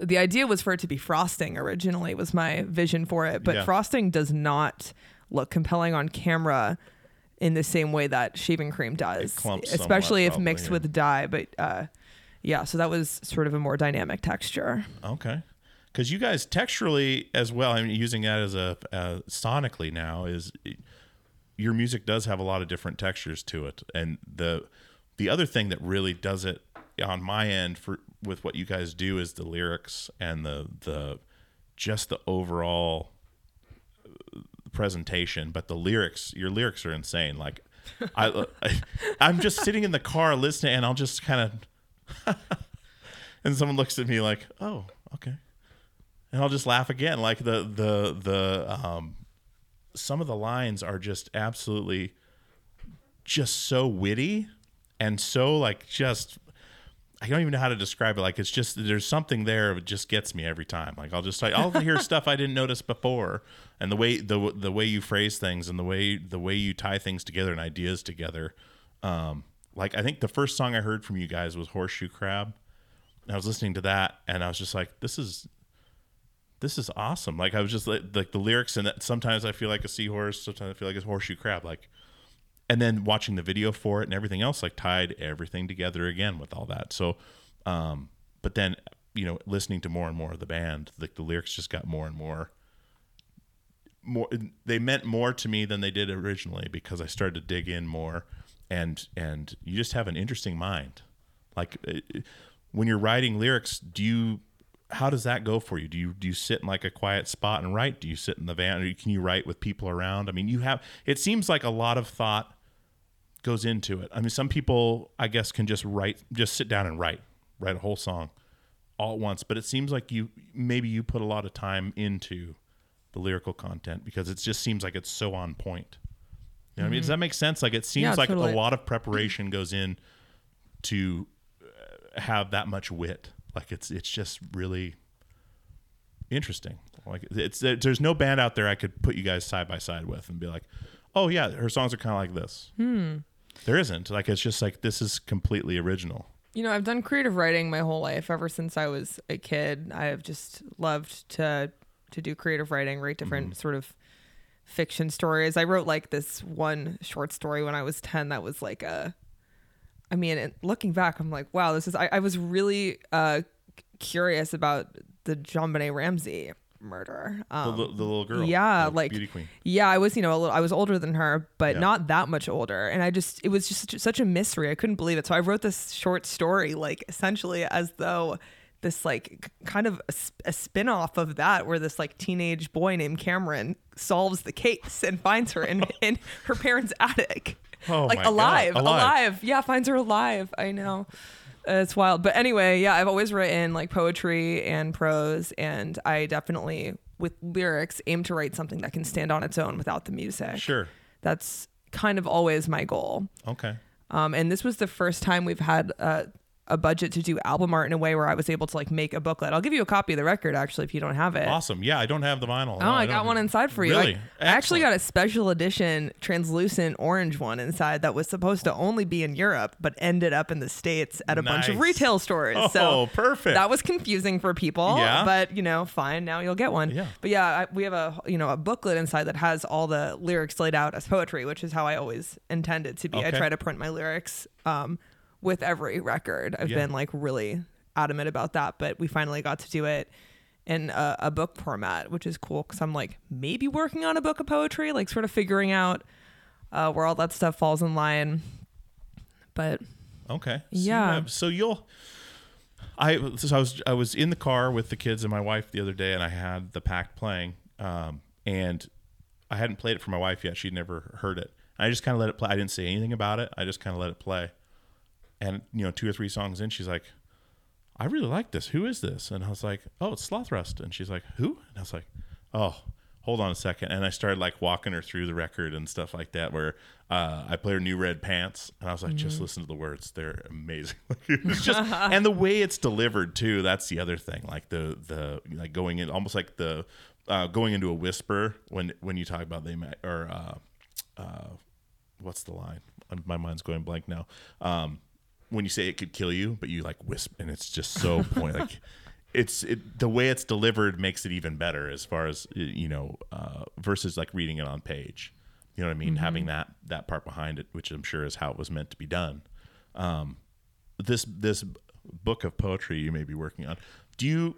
Speaker 5: the idea was for it to be frosting originally was my vision for it. But
Speaker 2: Yeah.
Speaker 5: frosting does not look compelling on camera in the same way that shaving cream does, especially if mixed with dye. But uh, yeah, so that was sort of a more dynamic texture.
Speaker 2: Okay. Because you guys texturally as well, I mean, using that as a uh, sonically now is your music does have a lot of different textures to it, and the the other thing that really does it on my end for with what you guys do is the lyrics and the the just the overall uh, presentation, but the lyrics, your lyrics are insane. Like I, I I'm just sitting in the car listening, and I'll just kind of. and someone looks at me like, "Oh, okay," and I'll just laugh again. Like the the the um, some of the lines are just absolutely just so witty and so like just I don't even know how to describe it. Like it's just there's something there that just gets me every time. Like I'll just like I'll hear stuff I didn't notice before, and the way the the way you phrase things and the way the way you tie things together and ideas together. Um, like I think the first song I heard from you guys was Horseshoe Crab. I was listening to that, and I was just like, this is this is awesome. Like I was just like, like the lyrics and that sometimes I feel like a seahorse, sometimes I feel like a horseshoe crab. Like and then watching the video for it and everything else like tied everything together again with all that so um but then you know listening to more and more of the band like the lyrics just got more and more more they meant more to me than they did originally because i started to dig in more and and you just have an interesting mind. Like uh, when you're writing lyrics do you how does that go for you? Do you do you sit in like a quiet spot and write? Do you sit in the van? Or can you write with people around? I mean you have it seems like a lot of thought goes into it. I mean some people i guess can just write just sit down and write write a whole song all at once. But it seems like you maybe you put a lot of time into the lyrical content because it just seems like it's so on point you know what i mean? Does that make sense? Like it seems
Speaker 5: Yeah,
Speaker 2: like
Speaker 5: totally.
Speaker 2: a lot of preparation goes in to uh, have that much wit. Like it's it's just really interesting. Like it's there's no band out there i could put you guys side by side with and be like oh yeah her songs are kind of like this. Hmm. there isn't. Like it's just like this is completely original.
Speaker 5: You know, I've done creative writing my whole life. Ever since I was a kid, I have just loved to to do creative writing, write different sort of fiction stories. I wrote like this one short story when I was 10 that was like a I mean, looking back, I'm like, wow, this is I, I was really uh curious about the JonBenét Ramsey murder.
Speaker 2: the,
Speaker 5: Um,
Speaker 2: li- the little girl
Speaker 5: yeah,
Speaker 2: the
Speaker 5: like
Speaker 2: beauty queen
Speaker 5: yeah, I was you know a little, I was older than her, but
Speaker 2: Yeah.
Speaker 5: not that much older, and I just it was just such, such a mystery. I couldn't believe it. So I wrote this short story, like essentially as though this like kind of a, sp- a spin-off of that where this like teenage boy named Cameron solves the case and finds her in in her parents' attic.
Speaker 2: Oh
Speaker 5: like alive,
Speaker 2: alive.
Speaker 5: alive. Yeah, finds her alive. I know. Uh, It's wild. But anyway, yeah, I've always written like poetry and prose, and I definitely, with lyrics, aim to write something that can stand on its own without the music.
Speaker 2: sure
Speaker 5: That's kind of always my goal.
Speaker 2: okay
Speaker 5: Um, and this was the first time we've had uh, a budget to do album art in a way where I was able to like make a booklet. I'll give you a copy of the record actually if you don't have it.
Speaker 2: awesome yeah i don't have the vinyl
Speaker 5: Oh, I, got one inside for you.
Speaker 2: really
Speaker 5: I, I actually got a special edition translucent orange one inside that was supposed to only be in Europe, but ended up in the States at a bunch of retail stores.
Speaker 2: Oh,
Speaker 5: so
Speaker 2: perfect.
Speaker 5: That was confusing for people.
Speaker 2: Yeah.
Speaker 5: But you know, fine. Now you'll get one.
Speaker 2: Yeah.
Speaker 5: But yeah, I, we have a you know a booklet inside that has all the lyrics laid out as poetry, which is how I always intend it to be. I try to print my lyrics um, with every record. I've
Speaker 2: Yeah.
Speaker 5: been like really adamant about that, but we finally got to do it in a, a book format, which is cool because I'm like maybe working on a book of poetry, like sort of figuring out uh, where all that stuff falls in line. But
Speaker 2: Okay. So
Speaker 5: Yeah.
Speaker 2: you- So you'll. I so I was I was in the car with the kids and my wife the other day, and I had the Pact playing, um, and I hadn't played it for my wife yet. She'd never heard it. I just kind of let it play. I didn't say anything about it. I just kind of let it play, and you know, two or three songs in, she's like, "I really like this. Who is this?" And I was like, "Oh, it's Slothrust." And she's like, "Who?" And I was like, "Oh, hold on a second. And I started like walking her through the record and stuff like that, where uh, I played her New Red Pants. And I was like, just listen to the words. They're amazing. just, and the way it's delivered too, that's the other thing. Like the, the, like going in almost like the, uh, going into a whisper when, when you talk about they might, or, uh, uh, what's the line? My mind's going blank now. Um, when you say it could kill you, but you like whisper, and it's just so point like it's it, the way it's delivered makes it even better as far as you know uh, versus like reading it on page. You know what I mean? Having that that part behind it, which I'm sure is how it was meant to be done. Um, this this book of poetry you may be working on. Do you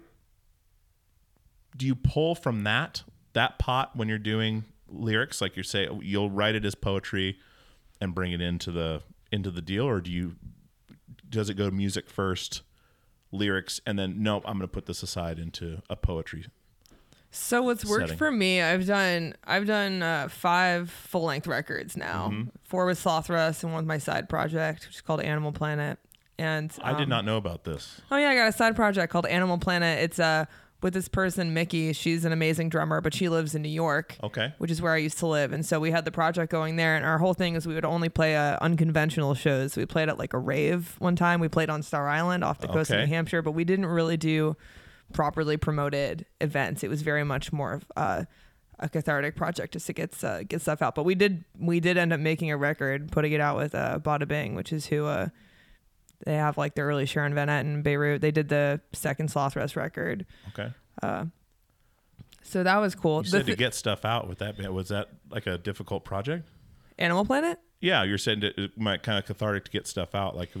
Speaker 2: do you pull from that that pot when you're doing lyrics? Like you say, you'll write it as poetry and bring it into the into the deal, or do you does it go to music first, lyrics, and then nope, I'm going to put this aside into a poetry?
Speaker 5: So what's worked
Speaker 2: setting.
Speaker 5: for me, I've done I've done uh, five full length records now.
Speaker 2: Mm-hmm.
Speaker 5: Four with Slothrust and one with my side project, which is called Animal Planet. And
Speaker 2: I did
Speaker 5: um,
Speaker 2: not know about this.
Speaker 5: Oh yeah, I got a side project called Animal Planet. It's uh with this person Mickey. She's an amazing drummer, but she lives in New York.
Speaker 2: Okay.
Speaker 5: Which is where I used to live, and so we had the project going there. And our whole thing is we would only play uh, unconventional shows. We played at like a rave one time. We played on Star Island off the coast of New Hampshire, but we didn't really do properly promoted events. It was very much more of uh, a cathartic project just to get uh, get stuff out. But we did we did end up making a record, putting it out with uh, Ba Da Bing, which is who uh, they have like the early Sharon Van Etten Beirut. They did the second Slothrust record,
Speaker 2: Okay.
Speaker 5: Uh, so that was cool.
Speaker 2: You
Speaker 5: The
Speaker 2: said to get stuff out with that. Was that like a difficult project?
Speaker 5: Animal Planet.
Speaker 2: Yeah, you're saying it might kind of cathartic to get stuff out. Like,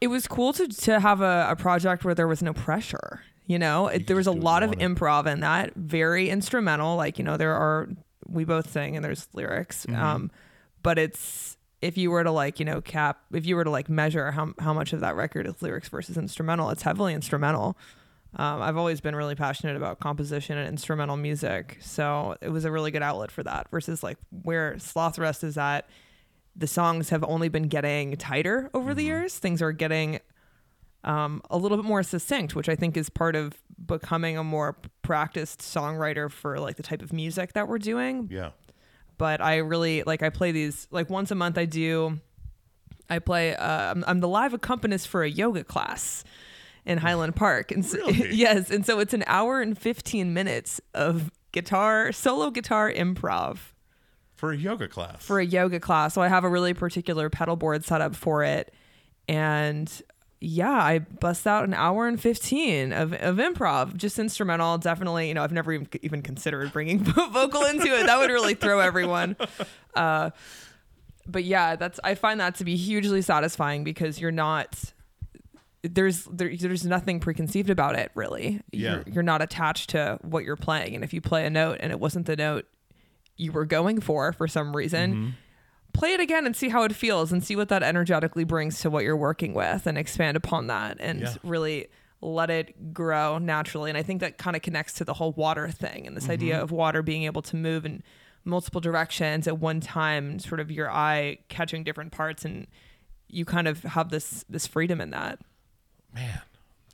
Speaker 5: It was cool to to have a, a project where there was no pressure. You know, it, there was a
Speaker 2: just do what
Speaker 5: lot of improv in that. Very instrumental. Like you know, there are we both sing and there's lyrics.
Speaker 2: Mm-hmm.
Speaker 5: Um, but it's if you were to like you know cap if you were to like measure how how much of that record is lyrics versus instrumental, it's heavily instrumental. Um, I've always been really passionate about composition and instrumental music, so it was a really good outlet for that. Versus like where Slothrust is at, the songs have only been getting tighter over the years. Things are getting um, a little bit more succinct, which I think is part of becoming a more practiced songwriter for like the type of music that we're doing.
Speaker 2: yeah.
Speaker 5: But I really like I play these like once a month. I do. I play. Uh, I'm, I'm the live accompanist for a yoga class in Highland Park, and so,
Speaker 2: Really?
Speaker 5: yes, and so it's an hour and 15 minutes of guitar solo guitar improv
Speaker 2: For a yoga class.
Speaker 5: for a yoga class. So I have a really particular pedal board set up for it. And yeah, I bust out an hour and 15 of, of improv, just instrumental. Definitely, you know, I've never even, even considered bringing vocal into it. That would really throw everyone. Uh, but yeah, that's, I find that to be hugely satisfying because you're not, there's there, there's nothing preconceived about it really.
Speaker 2: Yeah.
Speaker 5: You're, you're not attached to what you're playing. And if you play a note and it wasn't the note you were going for for some reason, play it again and see how it feels and see what that energetically brings to what you're working with and expand upon that and
Speaker 2: Yeah.
Speaker 5: really let it grow naturally. And I think that kind of connects to the whole water thing and this mm-hmm. idea of water being able to move in multiple directions at one time, sort of your eye catching different parts and you kind of have this this freedom in that.
Speaker 2: Man,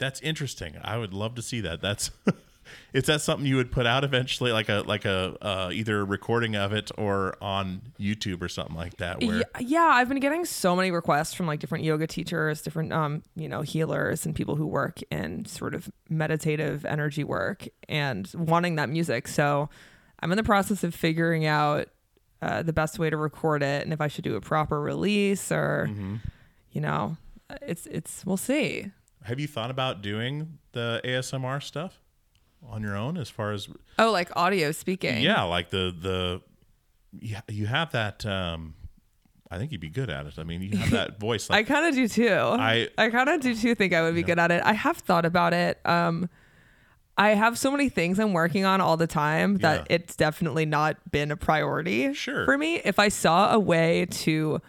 Speaker 2: that's interesting. I would love to see that. That's is that something you would put out eventually, like a like a uh, either a recording of it or on YouTube or something like that? Where
Speaker 5: Yeah, yeah, I've been getting so many requests from like different yoga teachers, different um, you know, healers and people who work in sort of meditative energy work and wanting that music. So I'm in the process of figuring out uh, the best way to record it and if I should do a proper release or you know, it's it's we'll see.
Speaker 2: have you thought about doing the ASMR stuff on your own? As far as
Speaker 5: Oh, like audio speaking.
Speaker 2: yeah, like the the you, you have that. um I think you'd be good at it. I mean, you have that voice.
Speaker 5: I kind of do too.
Speaker 2: I-
Speaker 5: I kind of do too think I would be good at it. I have thought about it. Um, I have so many things I'm working on all the time that
Speaker 2: Yeah.
Speaker 5: it's definitely not been a priority
Speaker 2: Sure.
Speaker 5: for me. If I saw a way to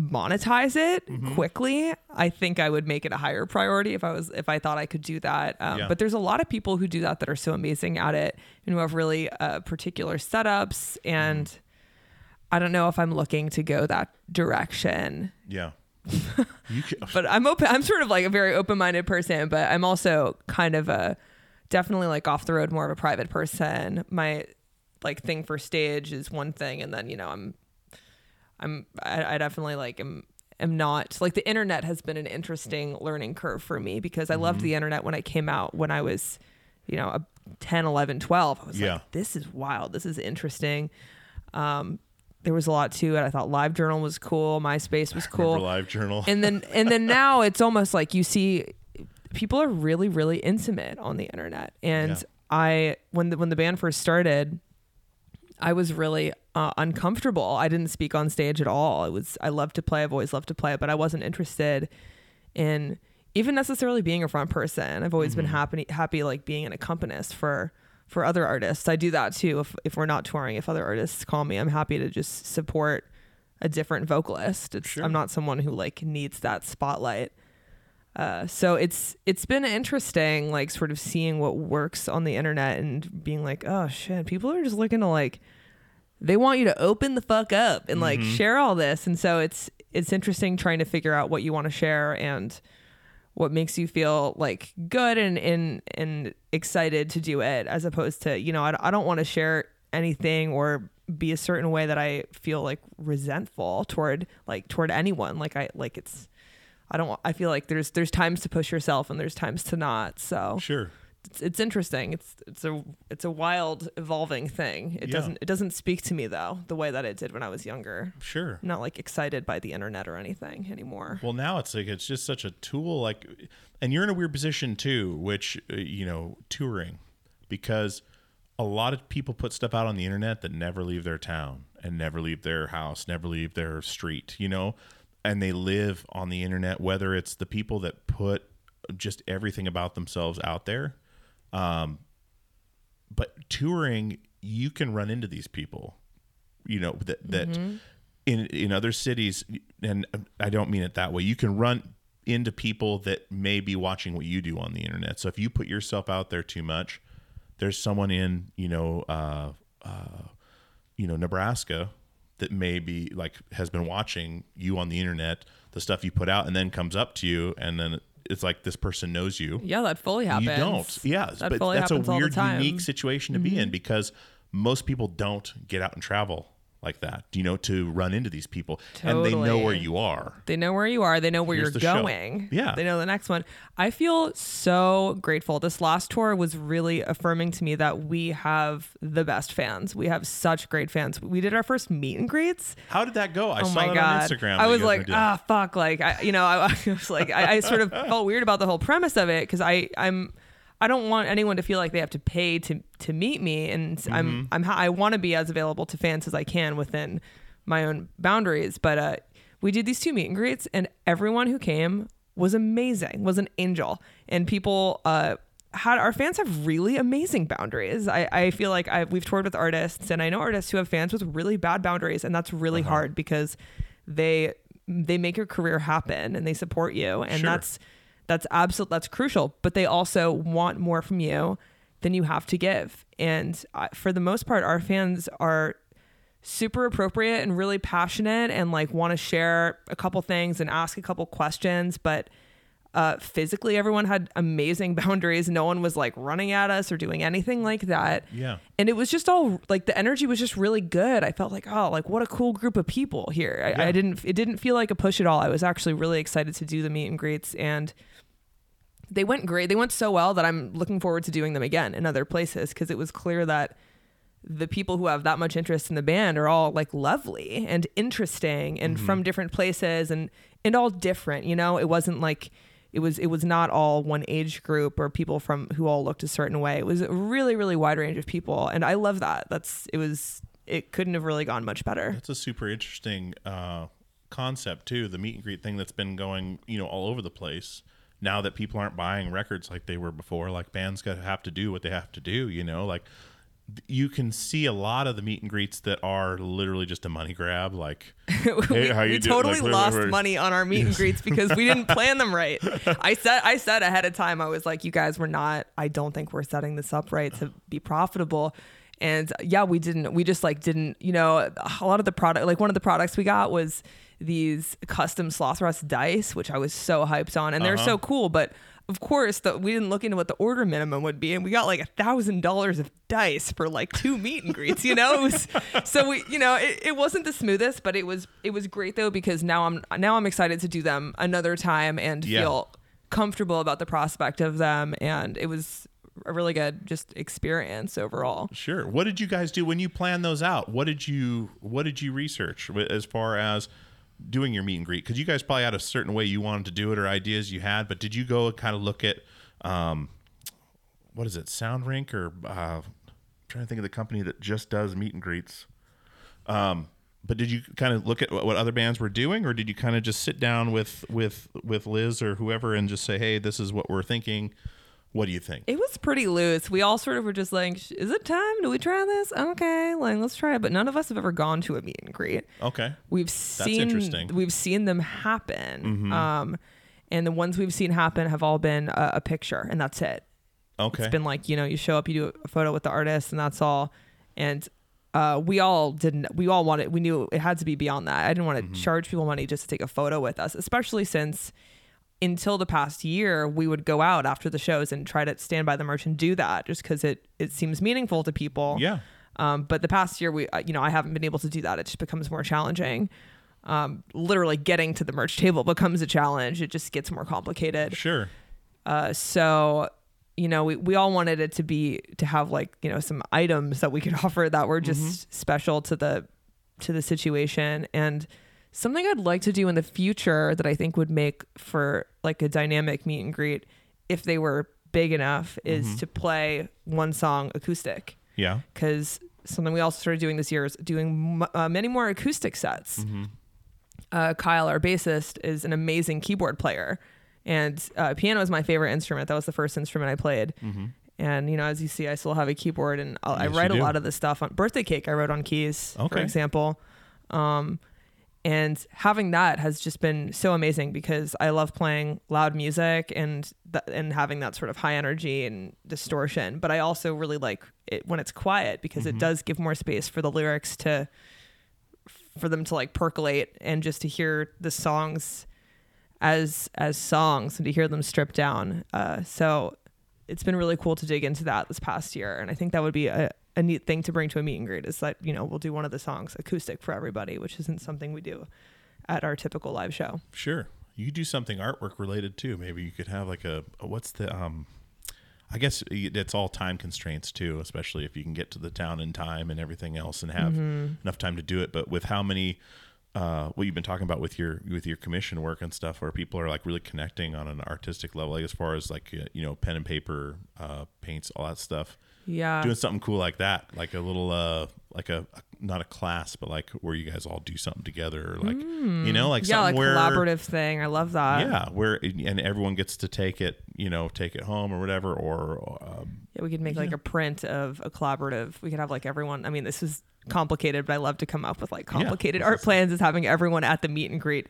Speaker 5: monetize it
Speaker 2: Mm-hmm.
Speaker 5: quickly, I think I would make it a higher priority if I was if I thought I could do that. Um,
Speaker 2: Yeah.
Speaker 5: But there's a lot of people who do that that are so amazing at it and who have really uh, particular setups and.
Speaker 2: Mm-hmm.
Speaker 5: I don't know if I'm looking to go that direction
Speaker 2: yeah,
Speaker 5: but I'm open. I'm sort of like a very open-minded person, but I'm also kind of a definitely like off the road, more of a private person. My like thing for stage is one thing, and then you know I'm I'm I, I definitely like am am not like the internet has been an interesting learning curve for me because I loved
Speaker 2: Mm-hmm.
Speaker 5: the internet when I came out when I was you know a 10 11 12 I was
Speaker 2: Yeah.
Speaker 5: like this is wild this is interesting um there was a lot to it I thought live journal was cool MySpace was cool
Speaker 2: Live Journal.
Speaker 5: and then and then now it's almost like you see people are really really intimate on the internet and
Speaker 2: Yeah.
Speaker 5: i when the when the band first started i was really uh, uncomfortable. I didn't speak on stage at all. It was i love to play. I've always loved to play but i wasn't interested in even necessarily being a front person. I've always been happy happy like being an accompanist for for other artists. I do that too if, if we're not touring if other artists call me i'm happy to just support a different vocalist. It's i'm not someone who like needs that spotlight. Uh, so it's it's been interesting like sort of seeing what works on the internet and being like oh shit people are just looking to like they want you to open the fuck up and like mm-hmm. share all this. And so it's it's interesting trying to figure out what you want to share and what makes you feel like good and and and excited to do it as opposed to you know I, I don't want to share anything or be a certain way that I feel like resentful toward like toward anyone. Like I like it's I don't I feel like there's there's times to push yourself and there's times to not so.
Speaker 2: Sure.
Speaker 5: It's, it's interesting. It's it's a it's a wild evolving thing. It
Speaker 2: Yeah.
Speaker 5: doesn't it doesn't speak to me though the way that it did when I was younger.
Speaker 2: Sure.
Speaker 5: I'm not like excited by the internet or anything anymore.
Speaker 2: Well, now it's like it's just such a tool. Like, and you're in a weird position too, which uh, you know, touring, because a lot of people put stuff out on the internet that never leave their town and never leave their house, never leave their street. You know, and they live on the internet. Whether it's the people that put just everything about themselves out there, um, but touring, you can run into these people you know that that
Speaker 5: Mm-hmm.
Speaker 2: in in other cities and I don't mean it that way you can run into people that may be watching what you do on the internet so if you put yourself out there too much there's someone in you know uh uh you know Nebraska that maybe like has been watching you on the internet the stuff you put out and then comes up to you and then it's like this person knows you
Speaker 5: Yeah, that fully happens.
Speaker 2: you don't. Yeah,
Speaker 5: that
Speaker 2: but that's a
Speaker 5: happens all the
Speaker 2: weird.
Speaker 5: Mm-hmm.
Speaker 2: unique situation to be in because most people don't get out and travel like that. You know, to run into these people, and they know where you are.
Speaker 5: They know where you are. They know where
Speaker 2: Here's
Speaker 5: you're
Speaker 2: the show.
Speaker 5: going.
Speaker 2: Yeah.
Speaker 5: They know the next one. I feel so grateful. This last tour was really affirming to me that we have the best fans. We have such great fans. We did our first meet and greets.
Speaker 2: How did that go? I
Speaker 5: oh
Speaker 2: saw
Speaker 5: my god!
Speaker 2: on Instagram.
Speaker 5: I was like, ah, fuck! Like, I, you know, I, I was like, I, I sort of felt weird about the whole premise of it because I, I'm, I don't want anyone to feel like they have to pay to to meet me, and
Speaker 2: Mm-hmm.
Speaker 5: I'm, I'm, I want to be as available to fans as I can within my own boundaries. But uh, we did these two meet and greets, and everyone who came was amazing, was an angel, and people. Uh, had our fans have really amazing boundaries. I, I feel like I we've toured with artists and I know artists who have fans with really bad boundaries and that's really
Speaker 2: Uh-huh.
Speaker 5: hard because they they make your career happen and they support you and
Speaker 2: Sure.
Speaker 5: that's that's absolute that's crucial but they also want more from you than you have to give. And for the most part our fans are super appropriate and really passionate and like want to share a couple things and ask a couple questions but uh, physically everyone had amazing boundaries. No one was like running at us or doing anything like that.
Speaker 2: Yeah.
Speaker 5: and it was just all like the energy was just really good. I felt like oh like what a cool group of people here. I, I didn't it didn't feel like a push at all. I was actually really excited to do the meet and greets and they went great. They went so well that i'm looking forward to doing them again in other places because it was clear that the people who have that much interest in the band are all like lovely and interesting and from different places and and all different you know? It wasn't like it was it was not all one age group or people from who all looked a certain way it was a really really wide range of people and i love that that's it was it couldn't have really gone much better
Speaker 2: That's a super interesting uh, concept too. The meet and greet thing that's been going, you know, all over the place. Now that people aren't buying records like they were before, like bands got have to do what they have to do. You know, like you can see a lot of the meet and greets that are literally just a money grab. Like, hey,
Speaker 5: we totally
Speaker 2: Like,
Speaker 5: lost
Speaker 2: whatever.
Speaker 5: money on our meet and greets because we didn't plan them right. I said I said ahead of time I was like, you guys were not. I don't think we're setting this up right to be profitable. And yeah, we didn't. We just like didn't. You know, a lot of the product, like one of the products we got was these custom Slothrust dice, which I was so hyped on, and they're
Speaker 2: Uh-huh.
Speaker 5: so cool. But of course, the, we didn't look into what the order minimum would be, and we got like a thousand dollars of dice for like two meet and greets. You know, it was, so we, you know, it, it wasn't the smoothest, but it was it was great though because now I'm now I'm excited to do them another time and
Speaker 2: Yeah.
Speaker 5: feel comfortable about the prospect of them, and it was a really good just experience overall.
Speaker 2: Sure. What did you guys do when you planned those out? What did you What did you research as far as doing your meet and greet? Because you guys probably had a certain way you wanted to do it or ideas you had, but did you go and kind of look at um, what is it, Sound Rink or uh, trying to think of the company that just does meet and greets. Um, but did you kind of look at what other bands were doing, or did you kind of just sit down with with with Liz or whoever and just say, "Hey, this is what we're thinking. What do you think?"
Speaker 5: It was pretty loose. We all sort of were just like, "Is it time? Do we try this? Okay, like let's try it." But none of us have ever gone to a meet and greet.
Speaker 2: Okay.
Speaker 5: We've seen
Speaker 2: interesting. Mm-hmm.
Speaker 5: we've seen them happen, um, and the ones we've seen happen have all been a, a picture, and that's it.
Speaker 2: Okay.
Speaker 5: It's been like you know you show up, you do a photo with the artist, and that's all. And uh, we all didn't. We all wanted. We knew it had to be beyond that. I didn't want to
Speaker 2: Mm-hmm.
Speaker 5: charge people money just to take a photo with us, especially since until the past year we would go out after the shows and try to stand by the merch and do that just because it it seems meaningful to people.
Speaker 2: Yeah.
Speaker 5: Um, but the past year, we, uh, you know, I haven't been able to do that. It just becomes more challenging. Um, literally getting to the merch table becomes a challenge. It just gets more complicated.
Speaker 2: Sure.
Speaker 5: Uh, so, you know, we, we all wanted it to be to have like you know some items that we could offer that were just special to the to the situation and something I'd like to do in the future that I think would make for like a dynamic meet and greet if they were big enough is to play one song acoustic
Speaker 2: Yeah.
Speaker 5: because something we also started doing this year is doing m- uh, many more acoustic sets. Uh, Kyle, our bassist, is an amazing keyboard player, and uh, piano is my favorite instrument. That was the first instrument I played. And you know, as you see, I still have a keyboard, and I'll, I
Speaker 2: Yes, you
Speaker 5: write a lot of the stuff on birthday cake. I wrote on keys, for example. Um, and having that has just been so amazing because I love playing loud music and th- and having that sort of high energy and distortion. But I also really like it when it's quiet because
Speaker 2: Mm-hmm.
Speaker 5: it does give more space for the lyrics to for them to like percolate and just to hear the songs as as songs and to hear them stripped down. Uh, so it's been really cool to dig into that this past year, and I think that would be a, a neat thing to bring to a meet and greet. Is that you know we'll do one of the songs acoustic for everybody, which isn't something we do at our typical live show.
Speaker 2: Sure. You could do something artwork related too. Maybe you could have like a what's the um I guess it's all time constraints too, especially if you can get to the town in time and everything else and have enough time to do it. But with how many uh, what you've been talking about with your with your commission work and stuff, where people are like really connecting on an artistic level, like as far as like uh, you know pen and paper, uh, paints, all that stuff.
Speaker 5: Yeah,
Speaker 2: Doing something cool like that, like a little uh, like a not a class, but like where you guys all do something together, or like you know, like
Speaker 5: yeah, like
Speaker 2: where
Speaker 5: collaborative thing. I love that.
Speaker 2: yeah, where and everyone gets to take it, you know, take it home or whatever, or um,
Speaker 5: Yeah, we could make like a print of a collaborative. We could have like everyone. I mean, this is complicated, but I love to come up with like complicated
Speaker 2: this
Speaker 5: art plans. Is having everyone at the meet and greet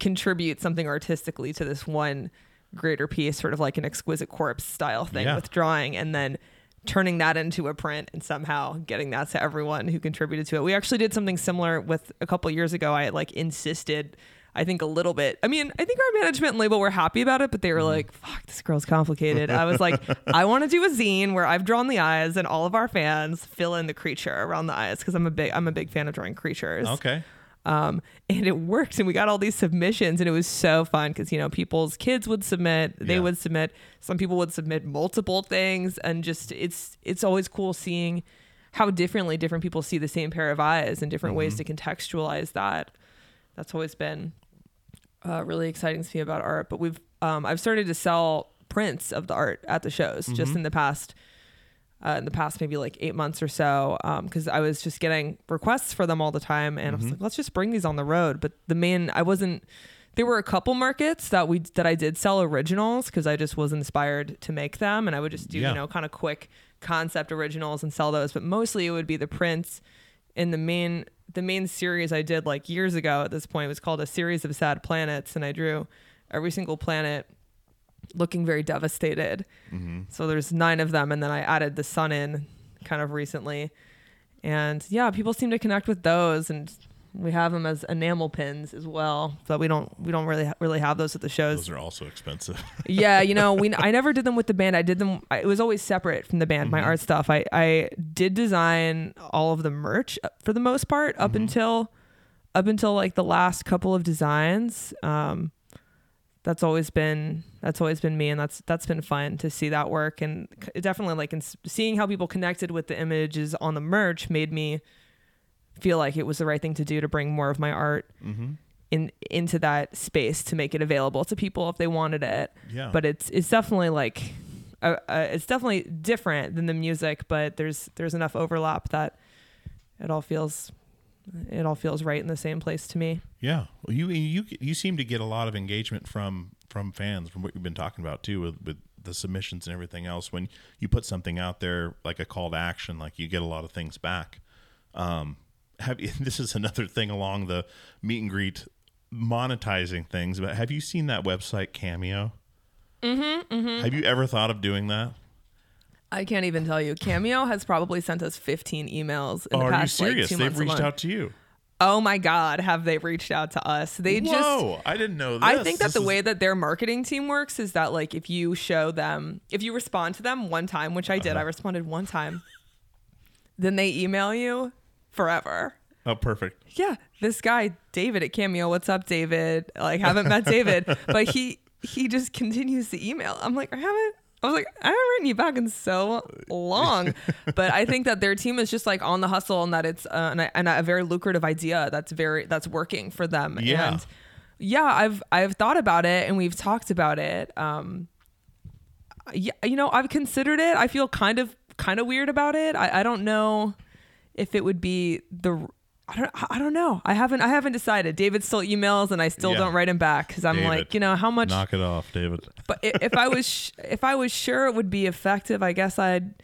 Speaker 5: contribute something artistically to this one greater piece, sort of like an exquisite corpse style thing
Speaker 2: Yeah.
Speaker 5: with drawing, and then turning that into a print and somehow getting that to everyone who contributed to it. We actually did something similar with a couple years ago. I like insisted. I think a little bit. I mean, I think our management and label were happy about it, but they were
Speaker 2: Mm-hmm.
Speaker 5: like, "Fuck, this girl's complicated." I was like, "I want to do a zine where I've drawn the eyes, and all of our fans fill in the creature around the eyes because I'm a big, I'm a big fan of drawing creatures."
Speaker 2: okay,
Speaker 5: Um, and it worked, and we got all these submissions, and it was so fun because you know people's kids would submit, they
Speaker 2: Yeah.
Speaker 5: would submit, some people would submit multiple things, and just it's it's always cool seeing how differently different people see the same pair of eyes and different ways to contextualize that. That's always been uh, really exciting to me about art. But we've um, I've started to sell prints of the art at the shows just in the past uh, in the past maybe like eight months or so because I was just getting requests for them all the time and I was like let's just bring these on the road. But the main I wasn't there were a couple markets that we that I did sell originals because I just was inspired to make them and I would just do
Speaker 2: Yeah.
Speaker 5: you know kind of quick concept originals and sell those. But mostly it would be the prints in the main the main series I did like years ago at this point was called a series of sad planets and I drew every single planet looking very devastated. So there's nine of them, and then I added the sun in kind of recently. And yeah, people seem to connect with those, and We have them as enamel pins as well, but we don't we don't really really have those at the shows.
Speaker 2: Those are also expensive.
Speaker 5: yeah, you know, we I never did them with the band. I did them. I, it was always separate from the band. My art stuff. I I did design all of the merch uh, for the most part up until up until like the last couple of designs. Um, that's always been that's always been me, and that's that's been fun to see that work. And definitely like in seeing how people connected with the images on the merch made me feel like it was the right thing to do to bring more of my art in into that space to make it available to people if they wanted it.
Speaker 2: Yeah.
Speaker 5: But it's it's definitely like uh, uh, it's definitely different than the music, but there's there's enough overlap that it all feels it all feels right in the same place to me.
Speaker 2: Yeah, well, you you you seem to get a lot of engagement from from fans from what you've been talking about too with with the submissions and everything else. When you put something out there like a call to action, like you get a lot of things back. Um, have this is another thing along the meet and greet monetizing things, but have you seen that website Cameo? Mm-hmm, Have you ever thought of doing that?
Speaker 5: I can't even tell you. Cameo has probably sent us 15 emails in
Speaker 2: Oh,
Speaker 5: the
Speaker 2: are you
Speaker 5: past
Speaker 2: serious?
Speaker 5: like two
Speaker 2: They've
Speaker 5: months
Speaker 2: reached
Speaker 5: alone.
Speaker 2: out to you.
Speaker 5: Oh my god, have they reached out to us? They just
Speaker 2: Whoa! I didn't know. This.
Speaker 5: I think that
Speaker 2: This
Speaker 5: the
Speaker 2: is-
Speaker 5: way that their marketing team works is that like if you show them, if you respond to them one time, which I did, I
Speaker 2: Uh-huh.
Speaker 5: responded one time, then they email you forever.
Speaker 2: oh, perfect.
Speaker 5: Yeah, this guy David at Cameo, what's up, David? Like haven't met David, but he he just continues to email. I'm like, I haven't. I was like, I haven't written you back in so long, but I think that their team is just like on the hustle and that it's uh, and, a, and a very lucrative idea that's very that's working for them.
Speaker 2: Yeah.
Speaker 5: And yeah, I've I've thought about it and we've talked about it. Um, yeah, you know, I've considered it. I feel kind of kind of weird about it. I, I don't know if it would be the I don't I don't know. I haven't I haven't decided. David still emails and I still
Speaker 2: Yeah.
Speaker 5: don't write him back cuz I'm
Speaker 2: David,
Speaker 5: like, you know, how much
Speaker 2: Knock it off, David.
Speaker 5: but if I was sh- if I was sure it would be effective, I guess I'd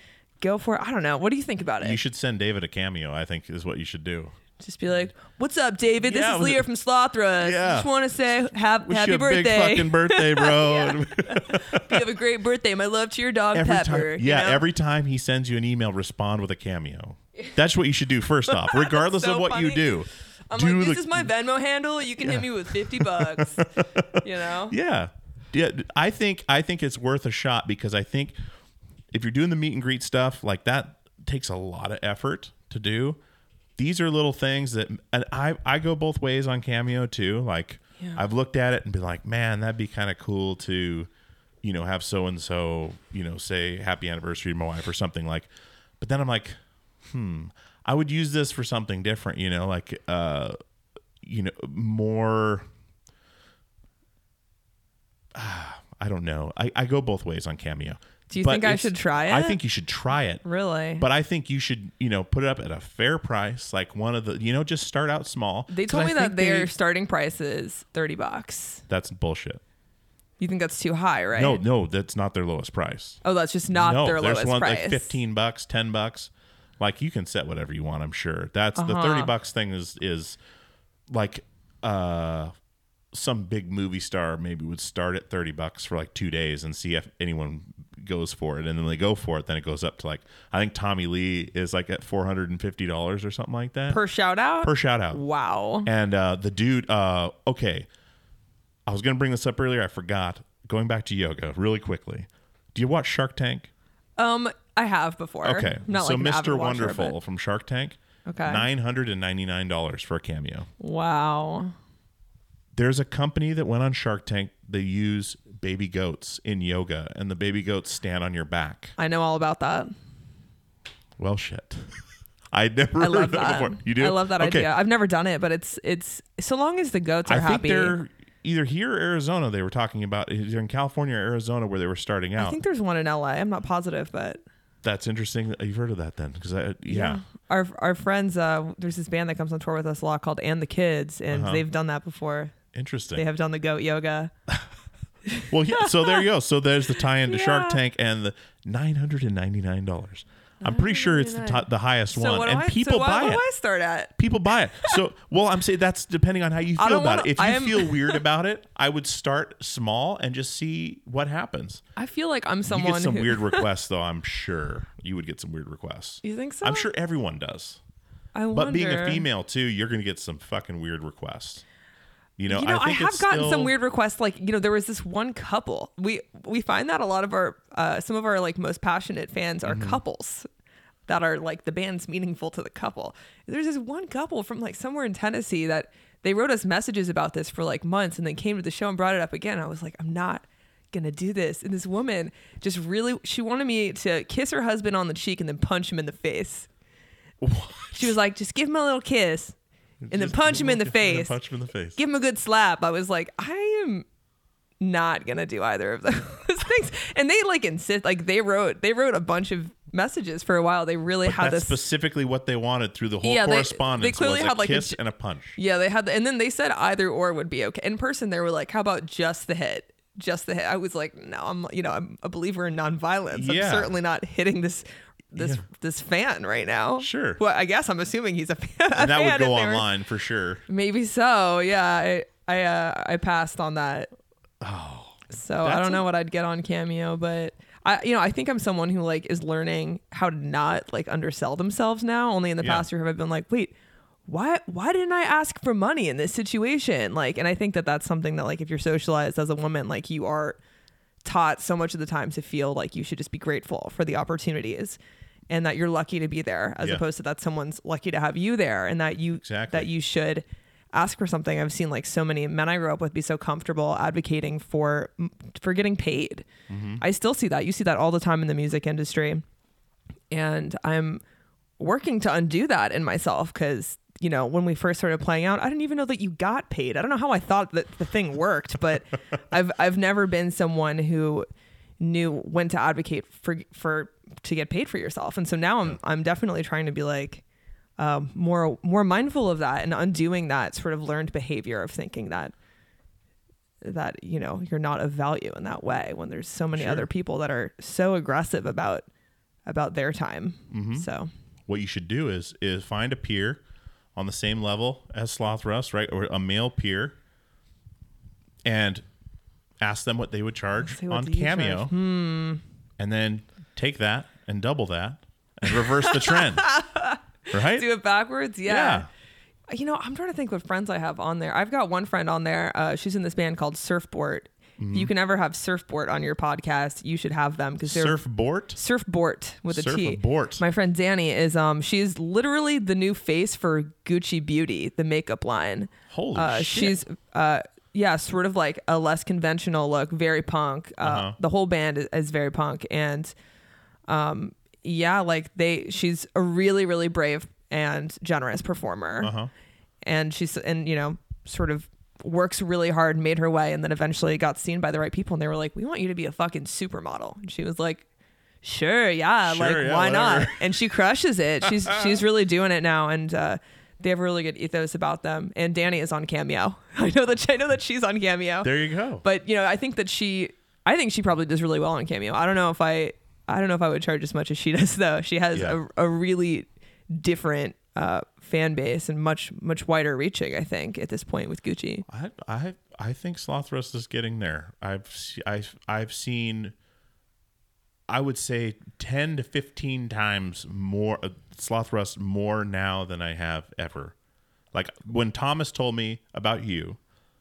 Speaker 5: go for it. I don't know. What do you think about it?
Speaker 2: You should send David a cameo. I think is what you should do.
Speaker 5: Just be like, "What's up, David? This
Speaker 2: Yeah,
Speaker 5: is
Speaker 2: it-
Speaker 5: from Slothrust.
Speaker 2: Yeah.
Speaker 5: Just want to say have,
Speaker 2: Wish
Speaker 5: happy
Speaker 2: you a
Speaker 5: birthday.
Speaker 2: big fucking birthday, bro.
Speaker 5: you have a great birthday. My love to your dog
Speaker 2: every
Speaker 5: Pepper.
Speaker 2: time,
Speaker 5: you
Speaker 2: yeah,
Speaker 5: know?
Speaker 2: every time he sends you an email, respond with a cameo. That's what you should do first off, regardless
Speaker 5: so
Speaker 2: of what you do.
Speaker 5: I'm
Speaker 2: do
Speaker 5: like, this
Speaker 2: the-
Speaker 5: is my Venmo handle. You can hit me with 50 bucks. you know?
Speaker 2: Yeah. Yeah, I think I think it's worth a shot because I think if you're doing the meet and greet stuff, like that takes a lot of effort to do. These are little things that and I I go both ways on Cameo too. Like
Speaker 5: Yeah.
Speaker 2: I've looked at it and been like, man, that'd be kind of cool to, you know, have so and so, you know, say happy anniversary to my wife or something like. But then I'm like, hmm, I would use this for something different, you know, like uh you know, more I don't know. I, I go both ways on Cameo.
Speaker 5: Do you
Speaker 2: But
Speaker 5: think I should try it?
Speaker 2: I think you should try it.
Speaker 5: Really?
Speaker 2: But I think you should, you know, put it up at a fair price, like one of the, you know, just start out small.
Speaker 5: They told
Speaker 2: I
Speaker 5: me that
Speaker 2: they-
Speaker 5: their starting price is 30 bucks.
Speaker 2: That's bullshit.
Speaker 5: You think that's too high, right?
Speaker 2: No, no, that's not their lowest price.
Speaker 5: Oh, that's just not
Speaker 2: no,
Speaker 5: their lowest
Speaker 2: one
Speaker 5: price.
Speaker 2: like fifteen bucks, ten bucks. Like you can set whatever you want. I'm sure. That's the
Speaker 5: Uh-huh.
Speaker 2: thirty bucks thing is is like uh some big movie star maybe would start at 30 bucks for like two days and see if anyone goes for it and then they go for it then it goes up to like i think tommy lee is like at $450 or something like that
Speaker 5: Per shout out?
Speaker 2: per shout out
Speaker 5: Wow.
Speaker 2: and uh, the dude, uh, okay, I was gonna bring this up earlier. I forgot. Going back to yoga really quickly. Do you watch Shark Tank?
Speaker 5: Um, I have before.
Speaker 2: Okay,
Speaker 5: Not
Speaker 2: so
Speaker 5: like
Speaker 2: Mr.
Speaker 5: watcher,
Speaker 2: Wonderful
Speaker 5: but-
Speaker 2: from Shark Tank.
Speaker 5: Okay.
Speaker 2: nine hundred and ninety nine dollars for a cameo.
Speaker 5: Wow.
Speaker 2: There's a company that went on Shark Tank. They use baby goats in yoga, and the baby goats stand on your back.
Speaker 5: I know all about that.
Speaker 2: Well, shit. I'd never
Speaker 5: I
Speaker 2: heard
Speaker 5: love
Speaker 2: that
Speaker 5: that.
Speaker 2: before. You do?
Speaker 5: I love that
Speaker 2: Okay.
Speaker 5: idea. I've never done it, but it's it's so long as the goats are
Speaker 2: I think
Speaker 5: happy.
Speaker 2: they're either here or Arizona. They were talking about either in California or Arizona where they were starting out.
Speaker 5: I think there's one in LA. I'm not positive, but
Speaker 2: That's interesting. You've heard of that then? Because I yeah.
Speaker 5: Our our friends, uh, there's this band that comes on tour with us a lot called And the Kids, and
Speaker 2: Uh-huh.
Speaker 5: they've done that before.
Speaker 2: interesting.
Speaker 5: They have done the goat yoga.
Speaker 2: well, yeah. So there you go. So there's the tie-in to Shark Tank and the nine hundred and ninety nine dollars. I'm pretty sure it's the the highest
Speaker 5: So
Speaker 2: one, and
Speaker 5: I?
Speaker 2: people
Speaker 5: so
Speaker 2: buy
Speaker 5: what
Speaker 2: it.
Speaker 5: do I start at?
Speaker 2: People buy it. So, well, I'm saying that's depending on how you feel about
Speaker 5: wanna-
Speaker 2: it. If you
Speaker 5: I am-
Speaker 2: feel weird about it, I would start small and just see what happens.
Speaker 5: I feel like I'm
Speaker 2: you
Speaker 5: someone
Speaker 2: get some
Speaker 5: who,
Speaker 2: weird requests, though. I'm sure you would get some weird requests.
Speaker 5: You think so?
Speaker 2: I'm sure everyone does.
Speaker 5: I wonder.
Speaker 2: But being a female too, you're going to get some fucking weird requests. You know,
Speaker 5: you know, I,
Speaker 2: think
Speaker 5: have gotten
Speaker 2: still-
Speaker 5: some weird requests. Like, you know, there was this one couple. We we find that a lot of our uh, some of our like most passionate fans
Speaker 2: Mm-hmm.
Speaker 5: are couples that are like the band's meaningful to the couple. There's this one couple from like somewhere in Tennessee that they wrote us messages about this for like months and then came to the show and brought it up again. I was like, I'm not gonna do this. And this woman just really she wanted me to kiss her husband on the cheek and then punch him in the face. What? She was like, just give him a little kiss and then punch him in the face
Speaker 2: Punch him in the face.
Speaker 5: give him a good slap. I was like, I am not gonna do either of those things. And they like insist, like they wrote, they wrote a bunch of messages for a while. They really
Speaker 2: But
Speaker 5: had this.
Speaker 2: specifically what they wanted through the whole
Speaker 5: Yeah,
Speaker 2: correspondence.
Speaker 5: they clearly
Speaker 2: was
Speaker 5: had,
Speaker 2: a
Speaker 5: like, a
Speaker 2: kiss
Speaker 5: j-
Speaker 2: and a punch.
Speaker 5: yeah, they had, the, and then they said either or would be okay. In person, they were like, how about just the hit? Just the hit. I was like, no, I'm, you know, I'm a believer in nonviolence.
Speaker 2: Yeah.
Speaker 5: I'm certainly not hitting this. This
Speaker 2: Yeah.
Speaker 5: this fan right now.
Speaker 2: Sure.
Speaker 5: Well, I guess I'm assuming he's a fan.
Speaker 2: And that would go
Speaker 5: were-
Speaker 2: online for sure.
Speaker 5: Maybe so. Yeah, I I uh, I passed on that.
Speaker 2: Oh,
Speaker 5: So I don't know
Speaker 2: a-
Speaker 5: what I'd get on Cameo, but I you know I think I'm someone who like is learning how to not like undersell themselves now. Only in the
Speaker 2: Yeah.
Speaker 5: past year have I been like, wait, why why didn't I ask for money in this situation? Like, and I think that that's something that like if you're socialized as a woman, like you are taught so much of the time to feel like you should just be grateful for the opportunities and that you're lucky to be there as
Speaker 2: Yeah.
Speaker 5: opposed to that someone's lucky to have you there and that you
Speaker 2: Exactly.
Speaker 5: that you should ask for something. I've seen like so many men i grew up with be so comfortable advocating for for getting paid. Mm-hmm. I still see that. You see that all the time in the music industry. And i'm working to undo that in myself because you know when we first started playing out i didn't even know that you got paid. I don't know how i thought that the thing worked but i've i've never been someone who knew when to advocate for for to get paid for yourself. And so now i'm i'm definitely trying to be like um, more more mindful of that and undoing that sort of learned behavior of thinking that that you know you're not of value in that way when there's so many
Speaker 2: Sure.
Speaker 5: other people that are so aggressive about about their time. So.
Speaker 2: What you should do is is find a peer on the same level as Slothrust, right, or a male peer, and ask them what they would charge on Cameo,
Speaker 5: charge? Hmm.
Speaker 2: and then take that and double that and reverse the trend, right?
Speaker 5: do it backwards yeah.
Speaker 2: Yeah.
Speaker 5: you know i'm trying to think what friends i have on there i've got one friend on there uh, she's in this band called Surfbort
Speaker 2: Mm-hmm.
Speaker 5: if you can ever have Surfbort on your podcast you should have them because they're
Speaker 2: Surfbort.
Speaker 5: Surfbort with a T.
Speaker 2: Surfbort.
Speaker 5: My friend Dani is um she's literally the new face for Gucci Beauty, the makeup line.
Speaker 2: Holy
Speaker 5: uh,
Speaker 2: shit.
Speaker 5: She's uh yeah, sort of like a less conventional look, very punk. Uh,
Speaker 2: Uh-huh.
Speaker 5: The whole band is, is very punk, and um yeah, like they she's a really really brave and generous performer,
Speaker 2: Uh-huh.
Speaker 5: and she's and you know sort of works really hard made her way and then eventually got seen by the right people and they were like we want you to be a fucking supermodel. And she was like sure yeah
Speaker 2: Sure,
Speaker 5: like
Speaker 2: yeah,
Speaker 5: why not? and she crushes it. She's she's really doing it now and uh they have a really good ethos about them. And dani is on cameo. I know that i know that she's on cameo.
Speaker 2: There you go.
Speaker 5: but you know i think that she i think she probably does really well on cameo. I don't know if i i don't know if i would charge as much as she does though she has
Speaker 2: Yeah.
Speaker 5: a, a really different uh fan base and much much wider reaching i think at this point with gucci
Speaker 2: I I I think Slothrust is getting there. I've I've I've seen. I would say ten to fifteen times more uh, Slothrust more now than I have ever. Like when Thomas told me about you,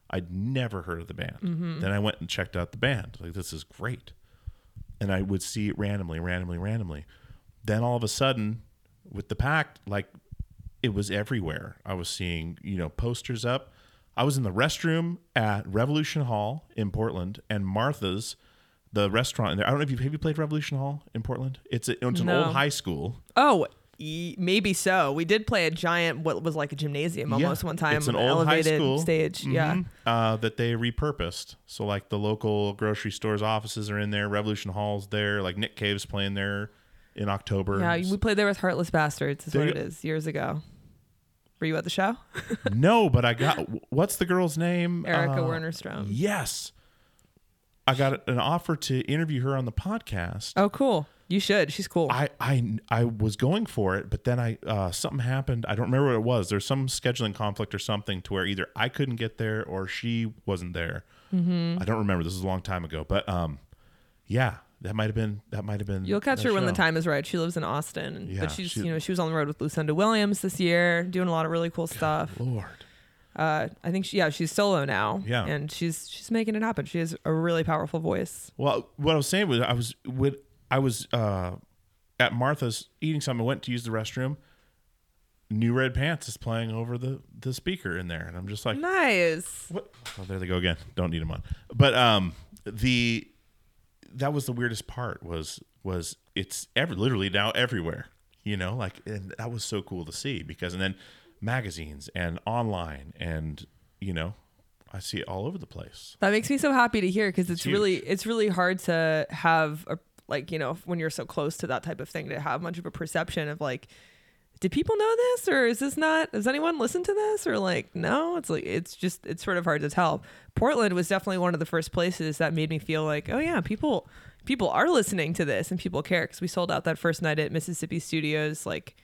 Speaker 2: I'd never heard of the band. Then I went and checked out the band. Like this is great, and I would see it randomly, randomly, randomly. Then all of a sudden, with the pact, like it was everywhere. I was seeing, you know, posters up. I was in the restroom at Revolution Hall in Portland and Martha's, the restaurant in there. I don't know if you have you played Revolution Hall in Portland. It's a, it's an
Speaker 5: No.
Speaker 2: old high school.
Speaker 5: Oh, maybe so. We did play a giant, what was like a gymnasium almost
Speaker 2: Yeah,
Speaker 5: one time.
Speaker 2: It's an
Speaker 5: with
Speaker 2: old high school
Speaker 5: stage. Yeah.
Speaker 2: Mhm. uh, that they repurposed. So like the local grocery stores offices are in there. Revolution Hall's there. Like Nick Cave's playing there in October.
Speaker 5: Yeah, we played there with Heartless Bastards. Is
Speaker 2: There
Speaker 5: what it is. Years ago. Were you at the show?
Speaker 2: no, but I got what's the girl's name?
Speaker 5: Erika
Speaker 2: Uh,
Speaker 5: Wennerstrom.
Speaker 2: Yes. I got an offer to interview her on the podcast.
Speaker 5: Oh, cool. You should. She's cool.
Speaker 2: I, I I was going for it, but then I uh, something happened. I don't remember what it was. There's some scheduling conflict or something to where either I couldn't get there or she wasn't there.
Speaker 5: Mm-hmm.
Speaker 2: I don't remember. This is a long time ago, but um, yeah, that might have been that might have been.
Speaker 5: You'll catch her when the time is right. She lives in Austin,
Speaker 2: Yeah,
Speaker 5: but she's
Speaker 2: she-
Speaker 5: you know she was on the road with Lucinda Williams this year, doing a lot of really cool stuff.
Speaker 2: Lord.
Speaker 5: Uh, I think she, yeah, she's solo now.
Speaker 2: Yeah.
Speaker 5: and she's she's making it happen. She has a really powerful voice.
Speaker 2: Well, what I was saying was I was with I was uh, at Martha's eating something. I went to use the restroom. New Red Pants is playing over the the speaker in there, and I'm just like,
Speaker 5: Nice.
Speaker 2: what? Oh, there they go again. Don't need them on. But um, the that was the weirdest part was was it's ever literally now everywhere. You know, like and that was so cool to see because and then magazines and online and you know I see it all over the place.
Speaker 5: That makes me so happy to hear because it's
Speaker 2: huge.
Speaker 5: really it's really hard to have a like you know when you're so close to that type of thing to have much of a perception of like did people know this or is this not does anyone listen to this or like no it's like it's just it's sort of hard to tell portland was definitely one of the first places that made me feel like oh yeah people people are listening to this and people care because we sold out that first night at mississippi studios like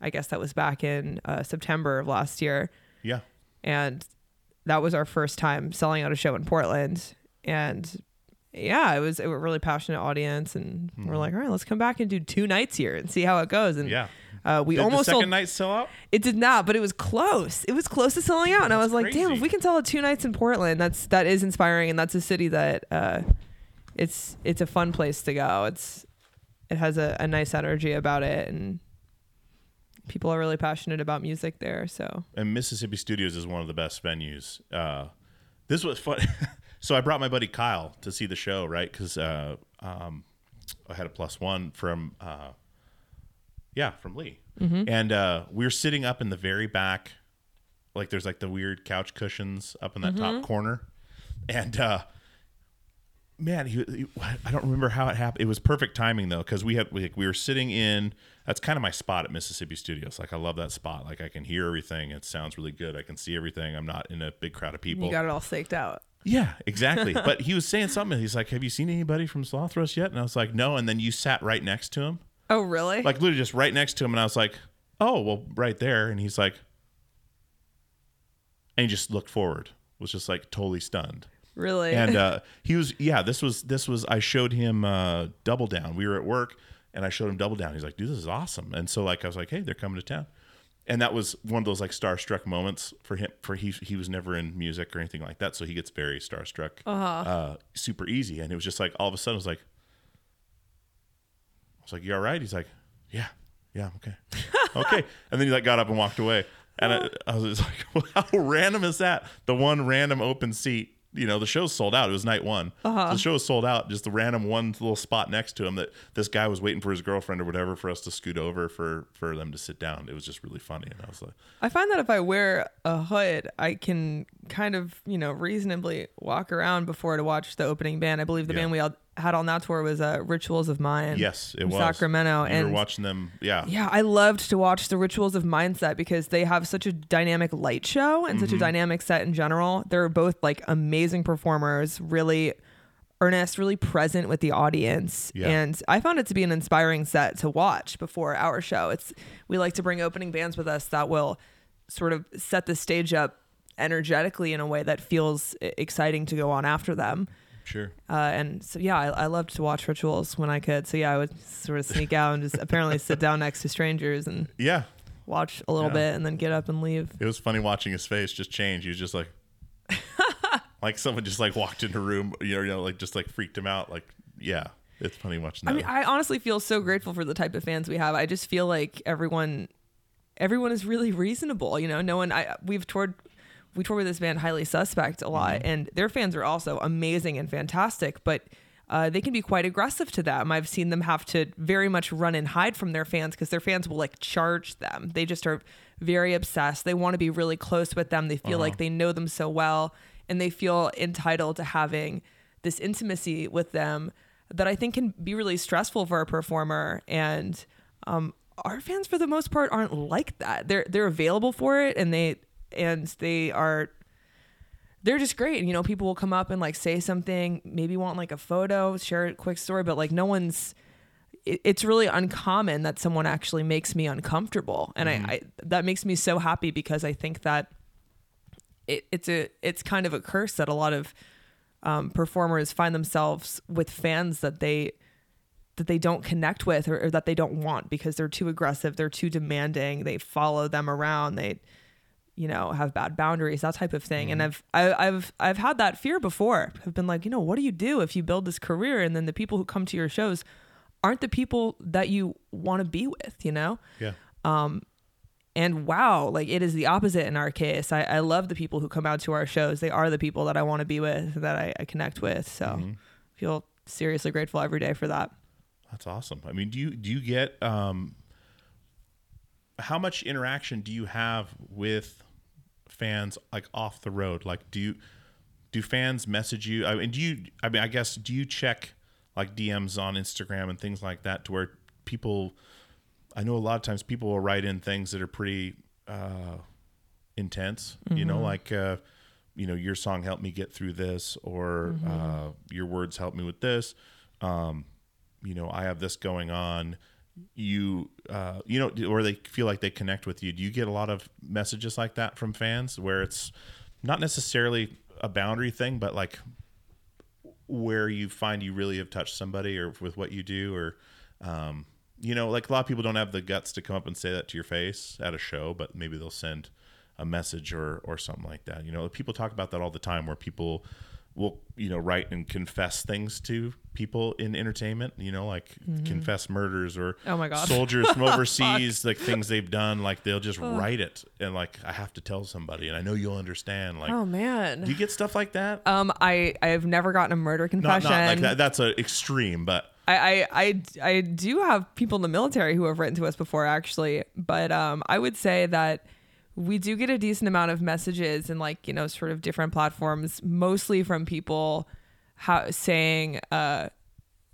Speaker 5: i guess that was back in uh, september of last year
Speaker 2: Yeah.
Speaker 5: and that was our first time selling out a show in Portland. And yeah, it was a really passionate audience, and we're like, all right, let's come back and do two nights here and see how it goes. And
Speaker 2: Yeah.
Speaker 5: uh, we
Speaker 2: Did
Speaker 5: almost
Speaker 2: the second
Speaker 5: sold.
Speaker 2: night sell out?
Speaker 5: It did not, but it was close. It was close to selling out, and I was like, damn, if we can sell it two nights in Portland, that's that is inspiring, and that's a city that uh, it's it's a fun place to go. It's it has a, a nice energy about it, and people are really passionate about music there. So
Speaker 2: and Mississippi Studios is one of the best venues. Uh, this was fun. so I brought my buddy Kyle to see the show, right? Because uh, um, I had a plus one from, uh, yeah, from Lee, and uh, we were sitting up in the very back, like there's like the weird couch cushions up in that top corner, and uh, man, he, he- I don't remember how it happened. It was perfect timing though, because we had we, we were sitting in. That's kind of my spot at Mississippi Studios. Like I love that spot. Like I can hear everything. It sounds really good. I can see everything. I'm not in a big crowd of people.
Speaker 5: you got it all staked out.
Speaker 2: Yeah, exactly. but he was saying something. He's like, "Have you seen anybody from Slothrust yet?" And I was like, "No." And then you sat right next to him,
Speaker 5: Oh, really?
Speaker 2: like literally just right next to him, and I was like, "Oh, well, right there." And he's like, and he just looked forward. Was just like totally stunned
Speaker 5: really?
Speaker 2: and uh, he was yeah this was this was i showed him uh, double down we were at work and i showed him double down he's like dude this is awesome and so like i was like hey they're coming to town and that was one of those like starstruck moments for him for he he was never in music or anything like that so he gets very starstruck uh uh super easy. And it was just like all of a sudden it was like i was like you all right? He's like yeah yeah I'm okay. Okay. And then he like got up and walked away. And I, I was just like well, how random is that? The one random open seat you know the show's sold out. It was night one. So uh-huh. the show was sold out. Just the random one little spot next to him that this guy was waiting for his girlfriend or whatever for us to scoot over for for them to sit down. It was just really funny. And i was like
Speaker 5: I find that if I wear a hood, I can kind of, you know, reasonably walk around before to watch the opening band. I believe the
Speaker 2: Yeah.
Speaker 5: band we all had on that tour was uh, Rituals of Mine.
Speaker 2: yes it was
Speaker 5: Sacramento.
Speaker 2: you
Speaker 5: and
Speaker 2: were watching them yeah
Speaker 5: yeah, I loved to watch the Rituals of Mindset because they have such a dynamic light show and
Speaker 2: Mm-hmm.
Speaker 5: such a dynamic set in general. They're both like amazing performers, really earnest, really present with the audience.
Speaker 2: Yeah.
Speaker 5: And I found it to be an inspiring set to watch before our show. It's we like to bring opening bands with us that will sort of set the stage up energetically in a way that feels exciting to go on after them.
Speaker 2: Sure
Speaker 5: Uh, and so, yeah, I, I loved to watch rituals when I could. So, yeah, I would sort of sneak out and just apparently sit down next to strangers and
Speaker 2: yeah
Speaker 5: watch a little
Speaker 2: Yeah.
Speaker 5: bit and then get up and leave.
Speaker 2: it was funny watching his face just change he was just like like someone just like walked into a room you know, you know like just like freaked him out like yeah it's funny watching that
Speaker 5: I mean, I honestly feel so grateful for the type of fans we have. I just feel like everyone, everyone is really reasonable. You know, no one. I we've toured, we toured with this band Highly Suspect a lot, and their fans are also amazing and fantastic, but. Uh, they can be quite aggressive to them. I've seen them have to very much run and hide from their fans because their fans will like charge them. They just are very obsessed. They want to be really close with them. They feel like they know them so well and they feel entitled to having this intimacy with them that I think can be really stressful for a performer. And um, our fans, for the most part, aren't like that. They're they're available for it, and they and they are they're just great. And, You know, people will come up and like say something, maybe want like a photo, share a quick story, but like no one's. It, it's really uncommon that someone actually makes me uncomfortable, and I, I that makes me so happy because I think that it, it's a it's kind of a curse that a lot of um, performers find themselves with fans that they that they don't connect with or, or that they don't want because they're too aggressive, they're too demanding, they follow them around, they you know have bad boundaries that type of thing. And i've I, i've i've had that fear before. I've been like you know what do you do if you build this career and then the people who come to your shows aren't the people that you want to be with you know?
Speaker 2: Yeah.
Speaker 5: um and wow like it is the opposite in our case. I, I love the people who come out to our shows. They are the people that i want to be with that i, I connect with. So feel seriously grateful every day for that.
Speaker 2: That's awesome. I mean, do you do you get um how much interaction do you have with fans like off the road? Like do you do fans message you? I mean, do you I mean, I guess do you check like DMs on Instagram and things like that to where people I know a lot of times people will write in things that are pretty uh intense, you know, like uh you know, your song helped me get through this or uh your words helped me with this. Um you know, I have this going on. You, uh, you know, or they feel like they connect with you. Do you get a lot of messages like that from fans where it's not necessarily a boundary thing, but like where you find you really have touched somebody or with what you do or, um, you know, like a lot of people don't have the guts to come up and say that to your face at a show, but maybe they'll send a message or, or something like that. You know, people talk about that all the time where people will, you know, write and confess things to people in entertainment, you know, like confess murders or
Speaker 5: Oh my God.
Speaker 2: soldiers from overseas, like things they've done, like they'll just write it and like, I have to tell somebody and I know you'll understand. Like,
Speaker 5: oh man
Speaker 2: do you get stuff like that?
Speaker 5: um i i've never gotten a murder confession
Speaker 2: not like that. That's a extreme, but
Speaker 5: I, I I I do have people in the military who have written to us before actually, but um, I would say that we do get a decent amount of messages and like you know sort of different platforms, mostly from people how, saying uh,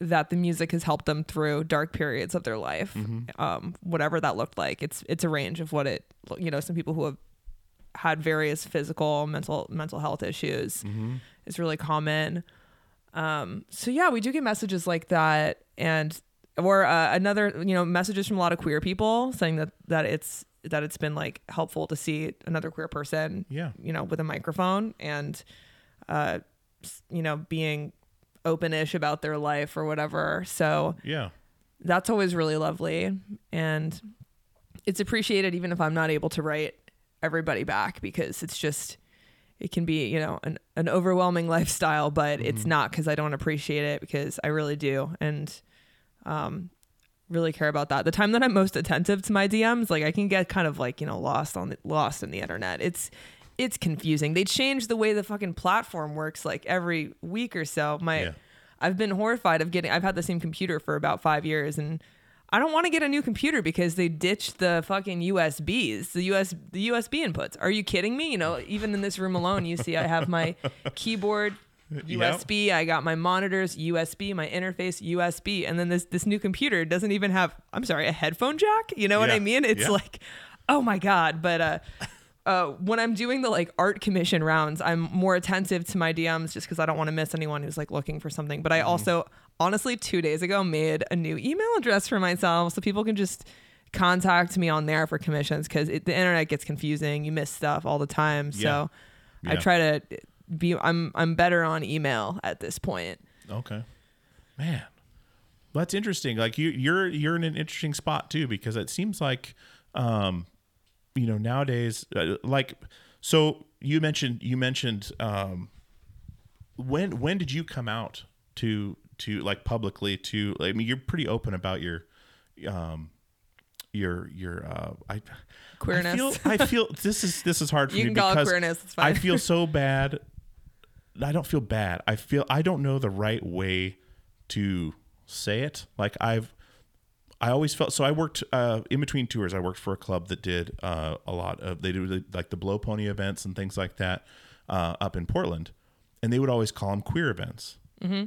Speaker 5: that the music has helped them through dark periods of their life, um, whatever that looked like. It's it's a range of what it you know some people who have had various physical mental mental health issues is really common. Um so yeah we do get messages like that and or uh, another you know messages from a lot of queer people saying that that it's that it's been like helpful to see another queer person
Speaker 2: Yeah.
Speaker 5: you know with a microphone and uh you know being openish about their life or whatever so
Speaker 2: yeah.
Speaker 5: that's always really lovely and it's appreciated even if i'm not able to write everybody back because it's just it can be you know an, an overwhelming lifestyle but it's not because i don't appreciate it because i really do and um really care about that the time that i'm most attentive to my dms like i can get kind of like you know lost on the lost in the internet it's it's confusing they change the way the fucking platform works like every week or so my
Speaker 2: Yeah.
Speaker 5: I've been horrified of getting. I've had the same computer for about five years, and I don't want to get a new computer because they ditched the fucking USBs, the US, the USB inputs. Are you kidding me? You know, even in this room alone, you see I have my keyboard USB. I got my monitors USB, my interface USB, and then this this new computer doesn't even have. I'm sorry, a headphone jack. You know what I mean? It's
Speaker 2: Yeah.
Speaker 5: like, oh my god. But uh, uh, when I'm doing the like art commission rounds, I'm more attentive to my DMs just because I don't want to miss anyone who's like looking for something. But I also, honestly, two days ago made a new email address for myself so people can just contact me on there for commissions because the internet gets confusing. You miss stuff all the time. So I try to be. I'm I'm better on email at this point.
Speaker 2: Okay, man, that's interesting. Like you, you're you're in an interesting spot too because it seems like, um, you know, nowadays, uh, like, so you mentioned you mentioned um, when when did you come out to to like publicly to? I mean, you're pretty open about your, um, your your uh, I.
Speaker 5: Queerness.
Speaker 2: I feel, I feel this is this is hard for
Speaker 5: You
Speaker 2: me
Speaker 5: can call it
Speaker 2: because
Speaker 5: queerness, it's
Speaker 2: I feel so bad I don't feel bad. I feel I don't know the right way to say it. Like I've I always felt so I worked uh, in between tours. I worked for a club that did uh, a lot of they do like the blow pony events and things like that uh, up in Portland, and they would always call them queer events. Mm-hmm.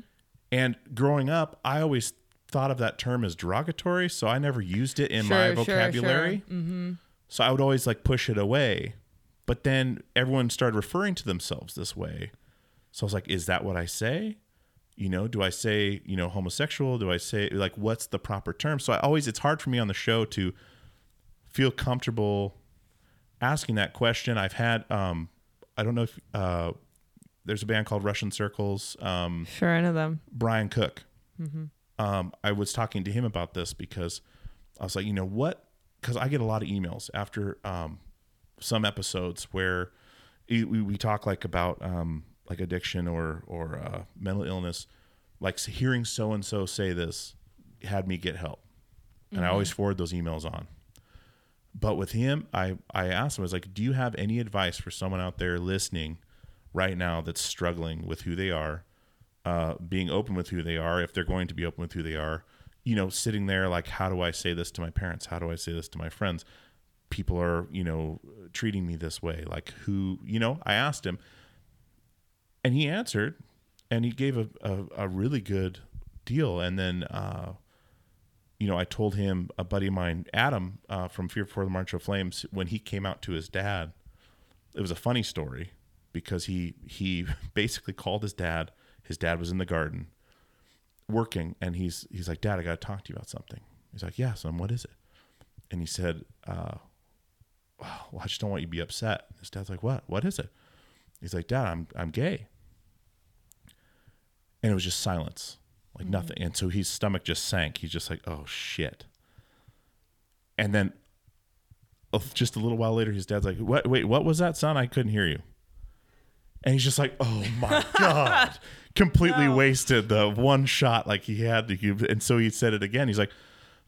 Speaker 2: And growing up, I always thought of that term as derogatory, so I never used it in
Speaker 5: Sure,
Speaker 2: my
Speaker 5: sure, sure.
Speaker 2: vocabulary. So I would always like push it away. But then everyone started referring to themselves this way. So I was like, is that what I say? You know, do I say, you know, homosexual? Do I say like what's the proper term? So I always it's hard for me on the show to feel comfortable asking that question. I've had um I don't know if uh there's a band called Russian Circles. Um,
Speaker 5: Sure, I know them.
Speaker 2: Brian Cook. Um, I was talking to him about this because I was like, you know what? Because I get a lot of emails after um, some episodes where we, we we talk like about um, like addiction or or uh, mental illness. Like hearing so and so say this had me get help, and I always forward those emails on. But with him, I I asked him I was like, do you have any advice for someone out there listening right now that's struggling with who they are? uh, being open with who they are, if they're going to be open with who they are, you know, sitting there like, how do I say this to my parents? How do I say this to my friends? People are, you know, treating me this way. Like, who, you know, I asked him and he answered and he gave a, a, a really good deal. And then, uh, you know, I told him a buddy of mine, Adam, uh, from Fear Before the March of Flames, when he came out to his dad, it was a funny story because he he basically called his dad. His dad was in the garden working, and he's he's like, "Dad, I got to talk to you about something." He's like, "Yeah, son, what is it?" And he said, uh, "Well, I just don't want you to be upset." His dad's like, "What? What is it?" He's like, "Dad, I'm I'm gay." And it was just silence, like mm-hmm. nothing. And so his stomach just sank. He's just like, "Oh shit." And then just a little while later, his dad's like, "What? Wait, what was that, son? I couldn't hear you." And he's just like, "Oh my god!" Completely wasted the one shot like he had give. And so he said it again. He's like,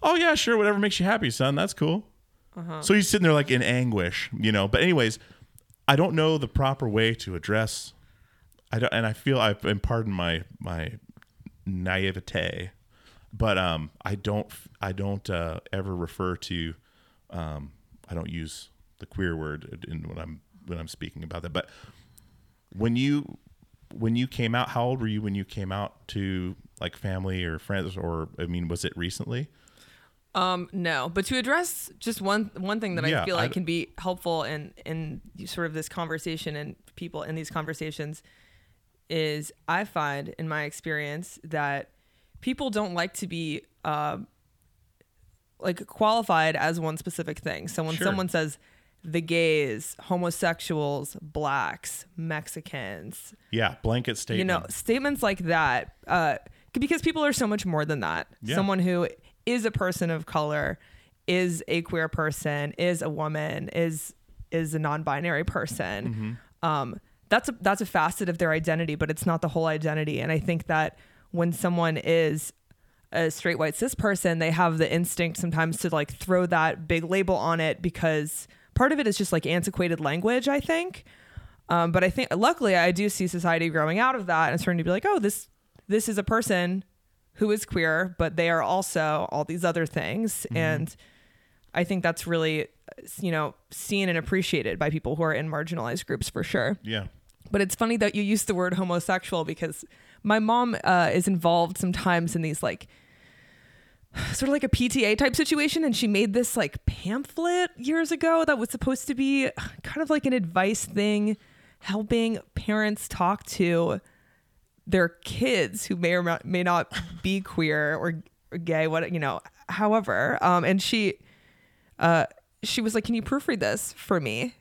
Speaker 2: "Oh yeah, sure, whatever makes you happy, son. That's cool." Uh-huh. So he's sitting there like in anguish, you know. But anyways, I don't know the proper way to address. I don't, and I feel I've and pardon my my naivete, but um, I don't I don't uh, ever refer to um, I don't use the queer word in when I'm when I'm speaking about that. But when you when you came out, how old were you when you came out to like family or friends, or I mean, was it recently?
Speaker 5: Um, no, but to address just one one thing that
Speaker 2: Yeah,
Speaker 5: I feel like
Speaker 2: I-
Speaker 5: can be helpful in in sort of this conversation and people in these conversations is I find in my experience that people don't like to be uh, like qualified as one specific thing. So when
Speaker 2: Sure.
Speaker 5: someone says the gays, homosexuals, blacks, Mexicans,
Speaker 2: Yeah, blanket statement.
Speaker 5: you know statements like that uh, because people are so much more than that
Speaker 2: Yeah.
Speaker 5: someone who is a person of color is a queer person is a woman is is a non-binary person um, that's a that's a facet of their identity but it's not the whole identity and i think that when someone is a straight white cis person, they have the instinct sometimes to like throw that big label on it because part of it is just like antiquated language, I think. Um, but I think luckily I do see society growing out of that and starting to be like, oh, this this is a person who is queer, but they are also all these other things. And I think that's really, you know, seen and appreciated by people who are in marginalized groups for sure.
Speaker 2: Yeah.
Speaker 5: But it's funny that you use the word homosexual because my mom uh, is involved sometimes in these like sort of like a PTA type situation. And she made this like pamphlet years ago that was supposed to be kind of like an advice thing, helping parents talk to their kids who may or may not be queer or, or gay, what, you know, however. Um, and she, uh, she was like, can you proofread this for me?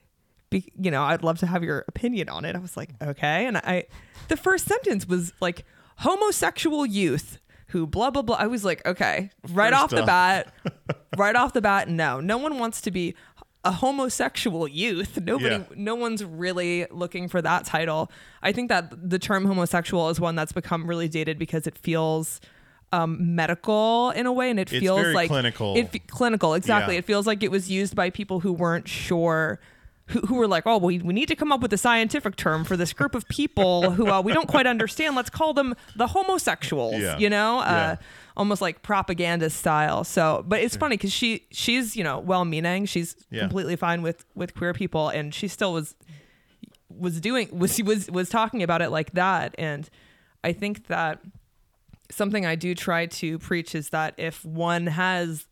Speaker 5: Be, you know, I'd love to have your opinion on it. I was like, okay. And I, the first sentence was like, homosexual youth who blah, blah, blah. I was like, okay, right
Speaker 2: First
Speaker 5: off the bat, right off the bat, no, no one wants to be a homosexual youth. Nobody,
Speaker 2: Yeah.
Speaker 5: no one's really looking for that title. I think that the term homosexual is one that's become really dated because it feels um, medical in a way, and it
Speaker 2: It's
Speaker 5: feels like
Speaker 2: clinical.
Speaker 5: It clinical, exactly.
Speaker 2: Yeah.
Speaker 5: It feels like it was used by people who weren't sure. Who, who were like, oh, we, we need to come up with a scientific term for this group of people who uh, we don't quite understand. Let's call them the homosexuals,
Speaker 2: Yeah.
Speaker 5: you know? Uh,
Speaker 2: Yeah.
Speaker 5: almost like propaganda style. So, but it's funny because she she's you know well meaning. She's
Speaker 2: Yeah.
Speaker 5: completely fine with with queer people, and she still was was doing was she was was talking about it like that. And I think that something I do try to preach is that if one has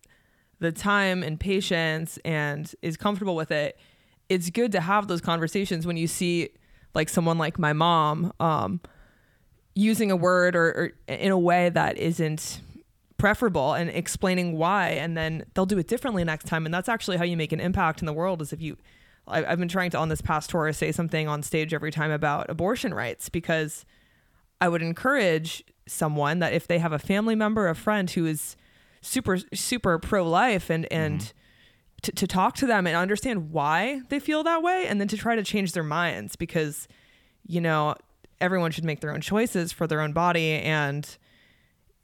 Speaker 5: the time and patience and is comfortable with it, it's good to have those conversations when you see like someone like my mom um, using a word or, or in a way that isn't preferable and explaining why and then they'll do it differently next time. And that's actually how you make an impact in the world is if you I, I've been trying to on this past tour say something on stage every time about abortion rights because I would encourage someone that if they have a family member, a friend who is super super pro life and and to, to talk to them and understand why they feel that way and then to try to change their minds because you know everyone should make their own choices for their own body and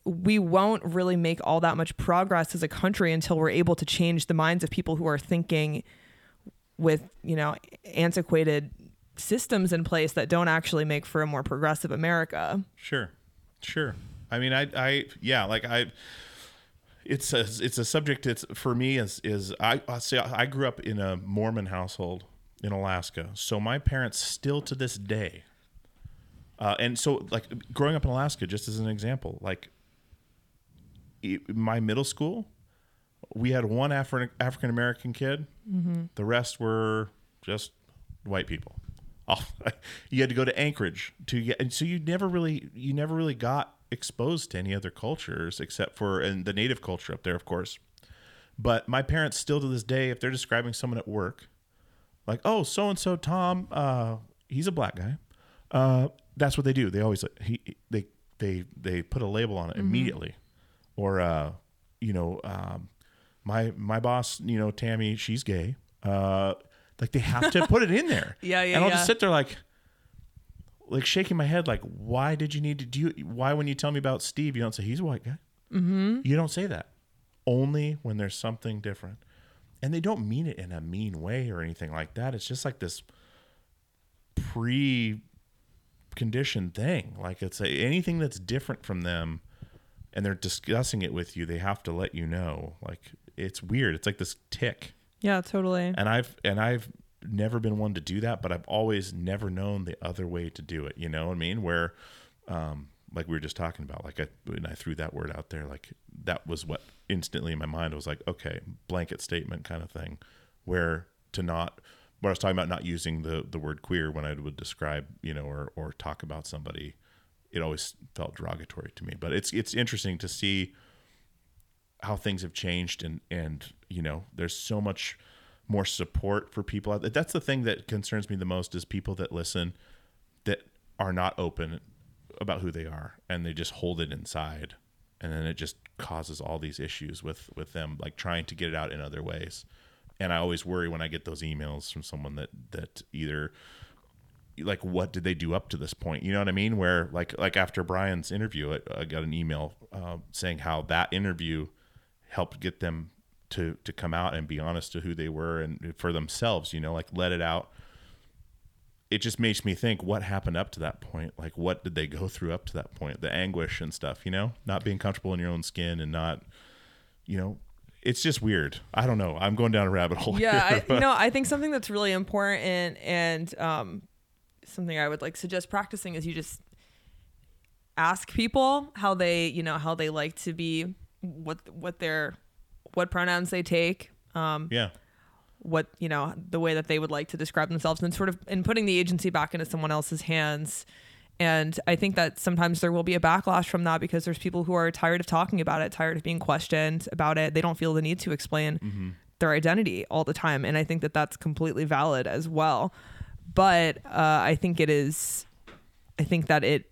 Speaker 5: we won't really make all that much progress as a country until we're able to change the minds of people who are thinking with you know antiquated systems in place that don't actually make for a more progressive America.
Speaker 2: Sure, sure. I mean, I, I, yeah, like I, it's a, it's a subject. It's for me is is I, I say I grew up in a Mormon household in Alaska, so my parents still to this day, uh, and so like growing up in Alaska, just as an example, like it- my middle school, we had one Afri- African American kid. The rest were just white people. Oh, you had to go to Anchorage to get, and so you never really, you never really got exposed to any other cultures except for and the native culture up there, of course. But my parents still to this day, if they're describing someone at work, like, oh, so and so Tom, uh, he's a black guy. Uh, that's what they do. They always he they they they put a label on it immediately, or uh, you know, um, my my boss, you know, Tammy, she's gay. Uh, like they have to put it in there.
Speaker 5: Yeah, yeah,
Speaker 2: And I'll
Speaker 5: yeah.
Speaker 2: just sit there like, like shaking my head, like, why did you need to do? You, Why when you tell me about Steve, you don't say he's a white guy. Mm-hmm. You don't say that. Only when there's something different, and they don't mean it in a mean way or anything like that. It's just like this pre conditioned thing. Like it's a, anything that's different from them and they're discussing it with you, they have to let you know. Like it's weird. It's like this tick.
Speaker 5: Yeah, totally.
Speaker 2: And I've and I've never been one to do that, but I've always never known the other way to do it. You know what I mean? Where um like we were just talking about, like I when I threw that word out there, like that was what instantly in my mind was like, okay, blanket statement kind of thing, where to not what I was talking about not using the the word queer when I would describe, you know, or or talk about somebody, it always felt derogatory to me. But it's it's interesting to see how things have changed and and you know there's so much more support for people that's the thing that concerns me the most is people that listen that are not open about who they are and they just hold it inside and then it just causes all these issues with with them like trying to get it out in other ways. And i always worry when i get those emails from someone that that either like what did they do up to this point? You know what i mean? Where like like after brian's interview i, I got an email uh, saying how that interview helped get them to to come out and be honest to who they were and for themselves you know like let it out. It just makes me think what happened up to that point. Like what did they go through up to that point? The anguish and stuff you know? Not being comfortable in your own skin and not you know it's just weird. I don't know. I'm going down a rabbit hole
Speaker 5: yeah I, no i think something that's really important and, and um, something i would like suggest practicing is you just ask people how they you know how they like to be what what their what pronouns they take um,
Speaker 2: yeah.
Speaker 5: what you know the way that they would like to describe themselves and sort of in putting the agency back into someone else's hands. And i think that sometimes there will be a backlash from that because there's people who are tired of talking about it tired of being questioned about it. They don't feel the need to explain their identity all the time. And i think that that's completely valid as well. But uh, i think it is i think that it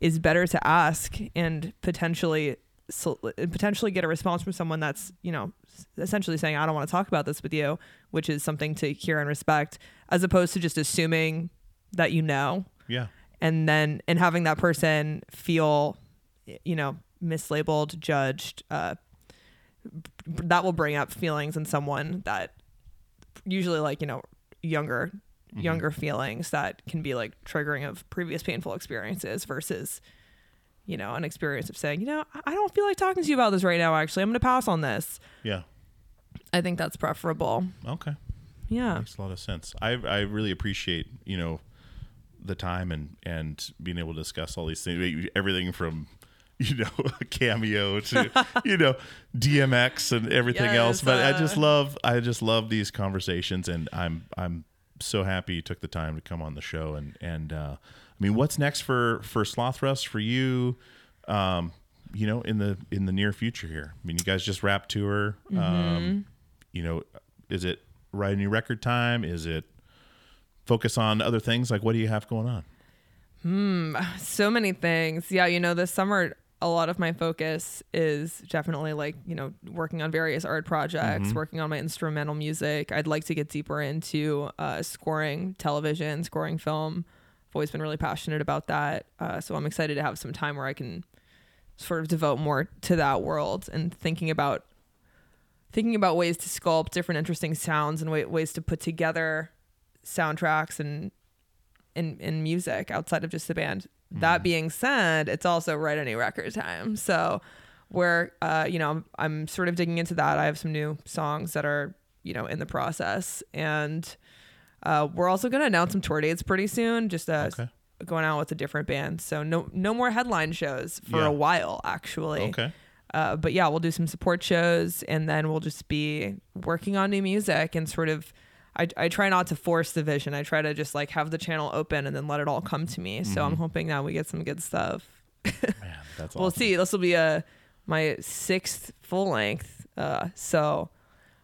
Speaker 5: is better to ask and potentially so, potentially get a response from someone that's you know essentially saying i don't want to talk about this with you which is something to hear and respect as opposed to just assuming that you know.
Speaker 2: Yeah.
Speaker 5: And then and having that person feel you know mislabeled judged uh that will bring up feelings in someone that usually like you know younger younger feelings that can be like triggering of previous painful experiences versus you know an experience of saying you know i I don't feel like talking to you about this right now actually. I'm gonna pass on this.
Speaker 2: Yeah.
Speaker 5: I think that's preferable.
Speaker 2: Okay.
Speaker 5: Yeah.
Speaker 2: Makes a lot of sense. I I really appreciate you know the time and and being able to discuss all these things, everything from you know cameo to you know DMX and everything else.
Speaker 5: Yes,
Speaker 2: But I
Speaker 5: uh,
Speaker 2: just love I just love these conversations, and I'm I'm so happy you took the time to come on the show. And and uh, I mean, what's next for for Slothrust for you? Um, you know, in the in the near future here. I mean, you guys just wrapped tour. Um, you know, is it write a new record time? Is it focus on other things? Like, what do you have going on?
Speaker 5: Hmm, so many things. Yeah, you know, this summer a lot of my focus is definitely like, you know, working on various art projects, working on my instrumental music. I'd like to get deeper into uh, scoring television, scoring film. I've always been really passionate about that. Uh, so I'm excited to have some time where I can sort of devote more to that world and thinking about thinking about ways to sculpt different interesting sounds and wa- ways to put together soundtracks and in in music outside of just the band. That being said, it's also write any record time. So where uh, you know, I'm, I'm sort of digging into that. I have some new songs that are, you know, in the process. And uh, we're also gonna announce some tour dates pretty soon, just uh
Speaker 2: Okay.
Speaker 5: going out with a different band. So no no more headline shows for
Speaker 2: Yeah.
Speaker 5: a while actually.
Speaker 2: Okay.
Speaker 5: Uh, but yeah, we'll do some support shows and then we'll just be working on new music and sort of. I, I try not to force the vision. I try to just like have the channel open and then let it all come to me. So I'm hoping that we get some good stuff.
Speaker 2: Man, that's
Speaker 5: We'll see. This will be a my sixth full length. Uh, so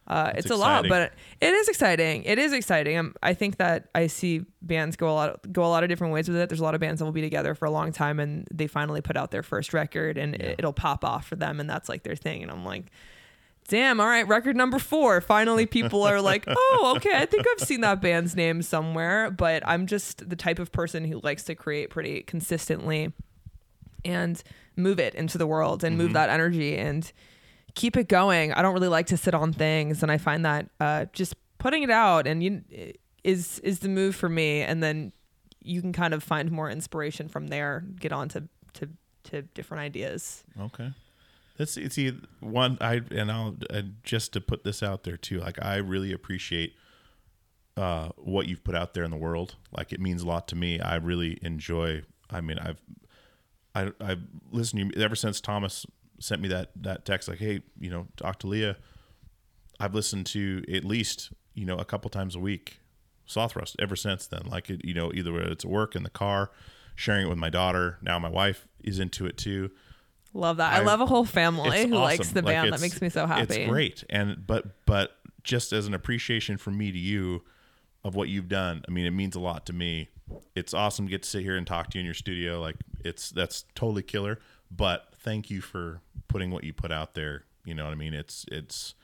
Speaker 5: uh, it's a lot, but it is exciting. It is exciting. i I think that I see bands go a lot go a lot of different ways with it. There's a lot of bands that will be together for a long time, and they finally put out their first record, and it, it'll pop off for them, and that's like their thing. And I'm like. Damn, all right, record number four. Finally, people are like, oh, okay, I think I've seen that band's name somewhere. But I'm just the type of person who likes to create pretty consistently and move it into the world and move that energy and keep it going. I don't really like to sit on things, and I find that uh, just putting it out and you is is the move for me. And then you can kind of find more inspiration from there. Get on to to, to different ideas.
Speaker 2: Okay. That's either one I and I'll and just to put this out there too. Like I really appreciate uh, what you've put out there in the world. Like it means a lot to me. I really enjoy. I mean, I've I I've listened to you ever since Thomas sent me that that text. Like, hey, you know, talk to Leah. I've listened to at least you know a couple times a week Slothrust ever since then. Like it, you know, either it's work in the car, sharing it with my daughter. Now my wife is into it too.
Speaker 5: Love that. I,
Speaker 2: I-
Speaker 5: love a whole family who likes
Speaker 2: awesome.
Speaker 5: the
Speaker 2: Like,
Speaker 5: band. that makes me so happy.
Speaker 2: It's great, and but but just as an appreciation from me to you of what you've done. I mean, it means a lot to me. It's awesome to get to sit here and talk to you in your studio. Like it's that's totally killer. But thank you for putting what you put out there. You know what I mean? It's it's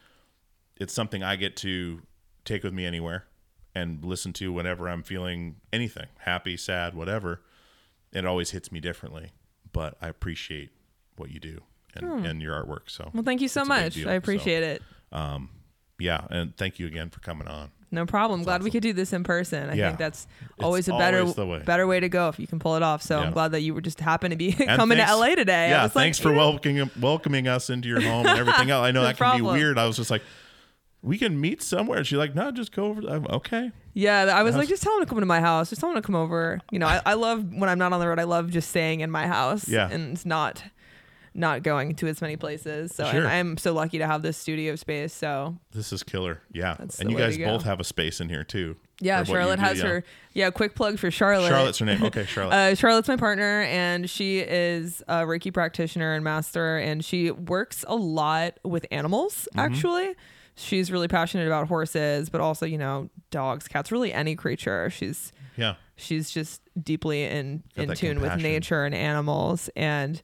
Speaker 2: it's something I get to take with me anywhere and listen to whenever I'm feeling anything, happy, sad, whatever. It always hits me differently, but I appreciate what you do and, hmm. and your artwork. So
Speaker 5: Well, thank you so
Speaker 2: it's
Speaker 5: much.
Speaker 2: deal.
Speaker 5: I appreciate it.
Speaker 2: So, yeah, and thank you again for coming on.
Speaker 5: No problem. Glad we could do this in person. I
Speaker 2: Yeah.
Speaker 5: think that's always a better
Speaker 2: always way.
Speaker 5: better way to go if you can pull it off. So
Speaker 2: Yeah.
Speaker 5: I'm glad that you were just happened to be coming
Speaker 2: thanks-
Speaker 5: to LA today. I
Speaker 2: Yeah,
Speaker 5: was like,
Speaker 2: thanks for welcoming welcoming us into your home and everything else. I know
Speaker 5: No
Speaker 2: that can
Speaker 5: problem.
Speaker 2: be weird. I was just like, we can meet somewhere. And she's like, no, just go over. I'm, okay.
Speaker 5: Yeah, I was like, just tell him to come to my house. Just tell him to come over. You know, I, I love when I'm not on the road. I love just staying in my house.
Speaker 2: Yeah.
Speaker 5: and it's not not going to as many places. So
Speaker 2: Sure.
Speaker 5: I'm so lucky to have this studio space. So
Speaker 2: This is killer. Yeah, and you guys both have a space in here too.
Speaker 5: yeah, Charlotte
Speaker 2: do,
Speaker 5: has
Speaker 2: yeah.
Speaker 5: her. Yeah, quick plug for Charlotte.
Speaker 2: Charlotte's her name. Okay, Charlotte.
Speaker 5: Uh, Charlotte's my partner, and she is a Reiki practitioner and master, and she works a lot with animals.
Speaker 2: Mm-hmm.
Speaker 5: Actually, she's really passionate about horses, but also you know dogs, cats, really any creature. She's
Speaker 2: yeah,
Speaker 5: she's just deeply in
Speaker 2: Got
Speaker 5: in tune with nature and animals, and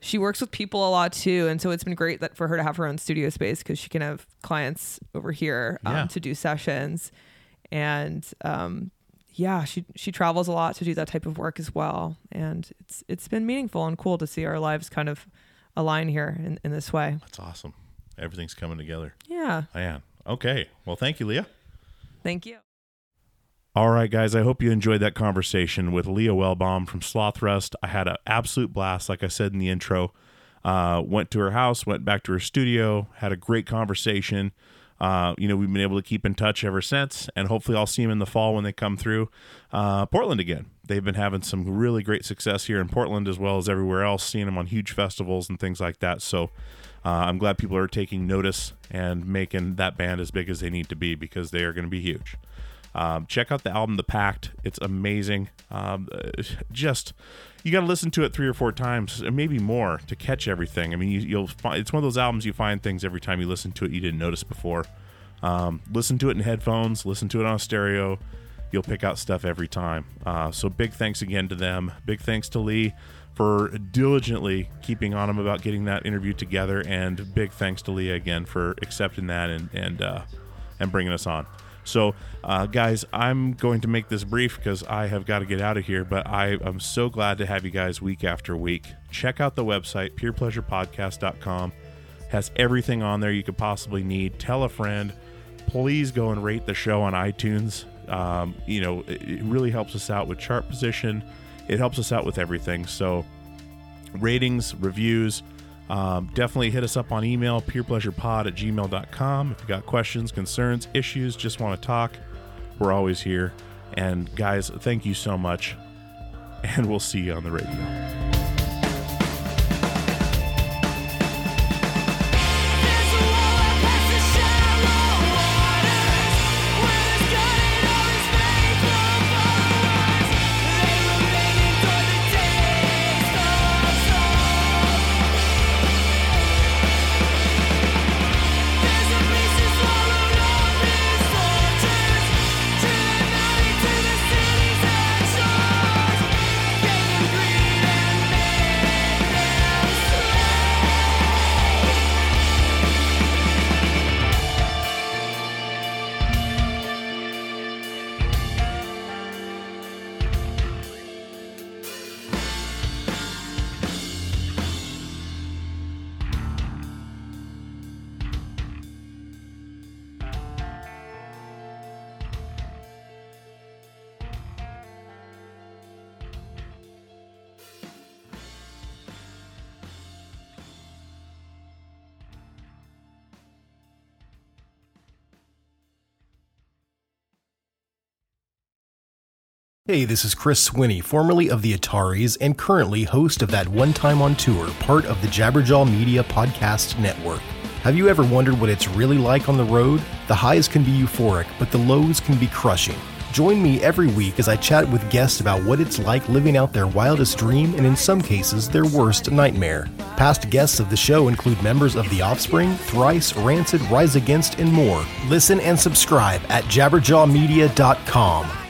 Speaker 5: she works with people a lot too. And so it's been great that for her to have her own studio space because she can have clients over here um,
Speaker 2: Yeah.
Speaker 5: to do sessions, and um, yeah, she she travels a lot to do that type of work as well. And it's it's been meaningful and cool to see our lives kind of align here in, in this way.
Speaker 2: that's awesome. Everything's coming together.
Speaker 5: Yeah,
Speaker 2: Man. Okay. Well, thank you, Leah.
Speaker 5: thank you.
Speaker 2: All right, guys. I hope you enjoyed that conversation with Leah Wellbaum from Slothrust. I had an absolute blast, like I said in the intro. Uh, went to her house, went back to her studio, had a great conversation. Uh, you know, we've been able to keep in touch ever since, and hopefully, I'll see them in the fall when they come through uh, Portland again. They've been having some really great success here in Portland as well as everywhere else, seeing them on huge festivals and things like that. So, uh, I'm glad people are taking notice and making that band as big as they need to be because they are going to be huge. Um, check out the album The Pact. It's amazing. Um, uh, just you got to listen to it three or four times, maybe more, to catch everything. I mean, you, you'll find it's one of those albums you find things every time you listen to it you didn't notice before. Um, listen to it in headphones, listen to it on stereo. You'll pick out stuff every time. Uh, so big thanks again to them. Big thanks to Lee for diligently keeping on him about getting that interview together, and big thanks to Leah again for accepting that and and uh, and bringing us on. So, uh, guys, I'm going to make this brief because I have got to get out of here, but I am so glad to have you guys week after week. Check out the website, peerpleasurepodcast.com. Has everything on there you could possibly need. Tell a friend. Please go and rate the show on iTunes. Um, you know, it, it really helps us out with chart position. It helps us out with everything. So, ratings, reviews, um, definitely hit us up on email, peerpleasurepod at gmail.com. If you got questions, concerns, issues, just want to talk, we're always here. And guys, thank you so much. And we'll see you on the radio.
Speaker 3: Hey, this is Chris Swinney, formerly of the Ataris and currently host of that One Time on Tour, part of the Jabberjaw Media Podcast Network. Have you ever wondered what it's really like on the road? The highs can be euphoric, but the lows can be crushing. Join me every week as I chat with guests about what it's like living out their wildest dream and, in some cases, their worst nightmare. Past guests of the show include members of The Offspring, Thrice, Rancid, Rise Against, and more. Listen and subscribe at jabberjawmedia.com.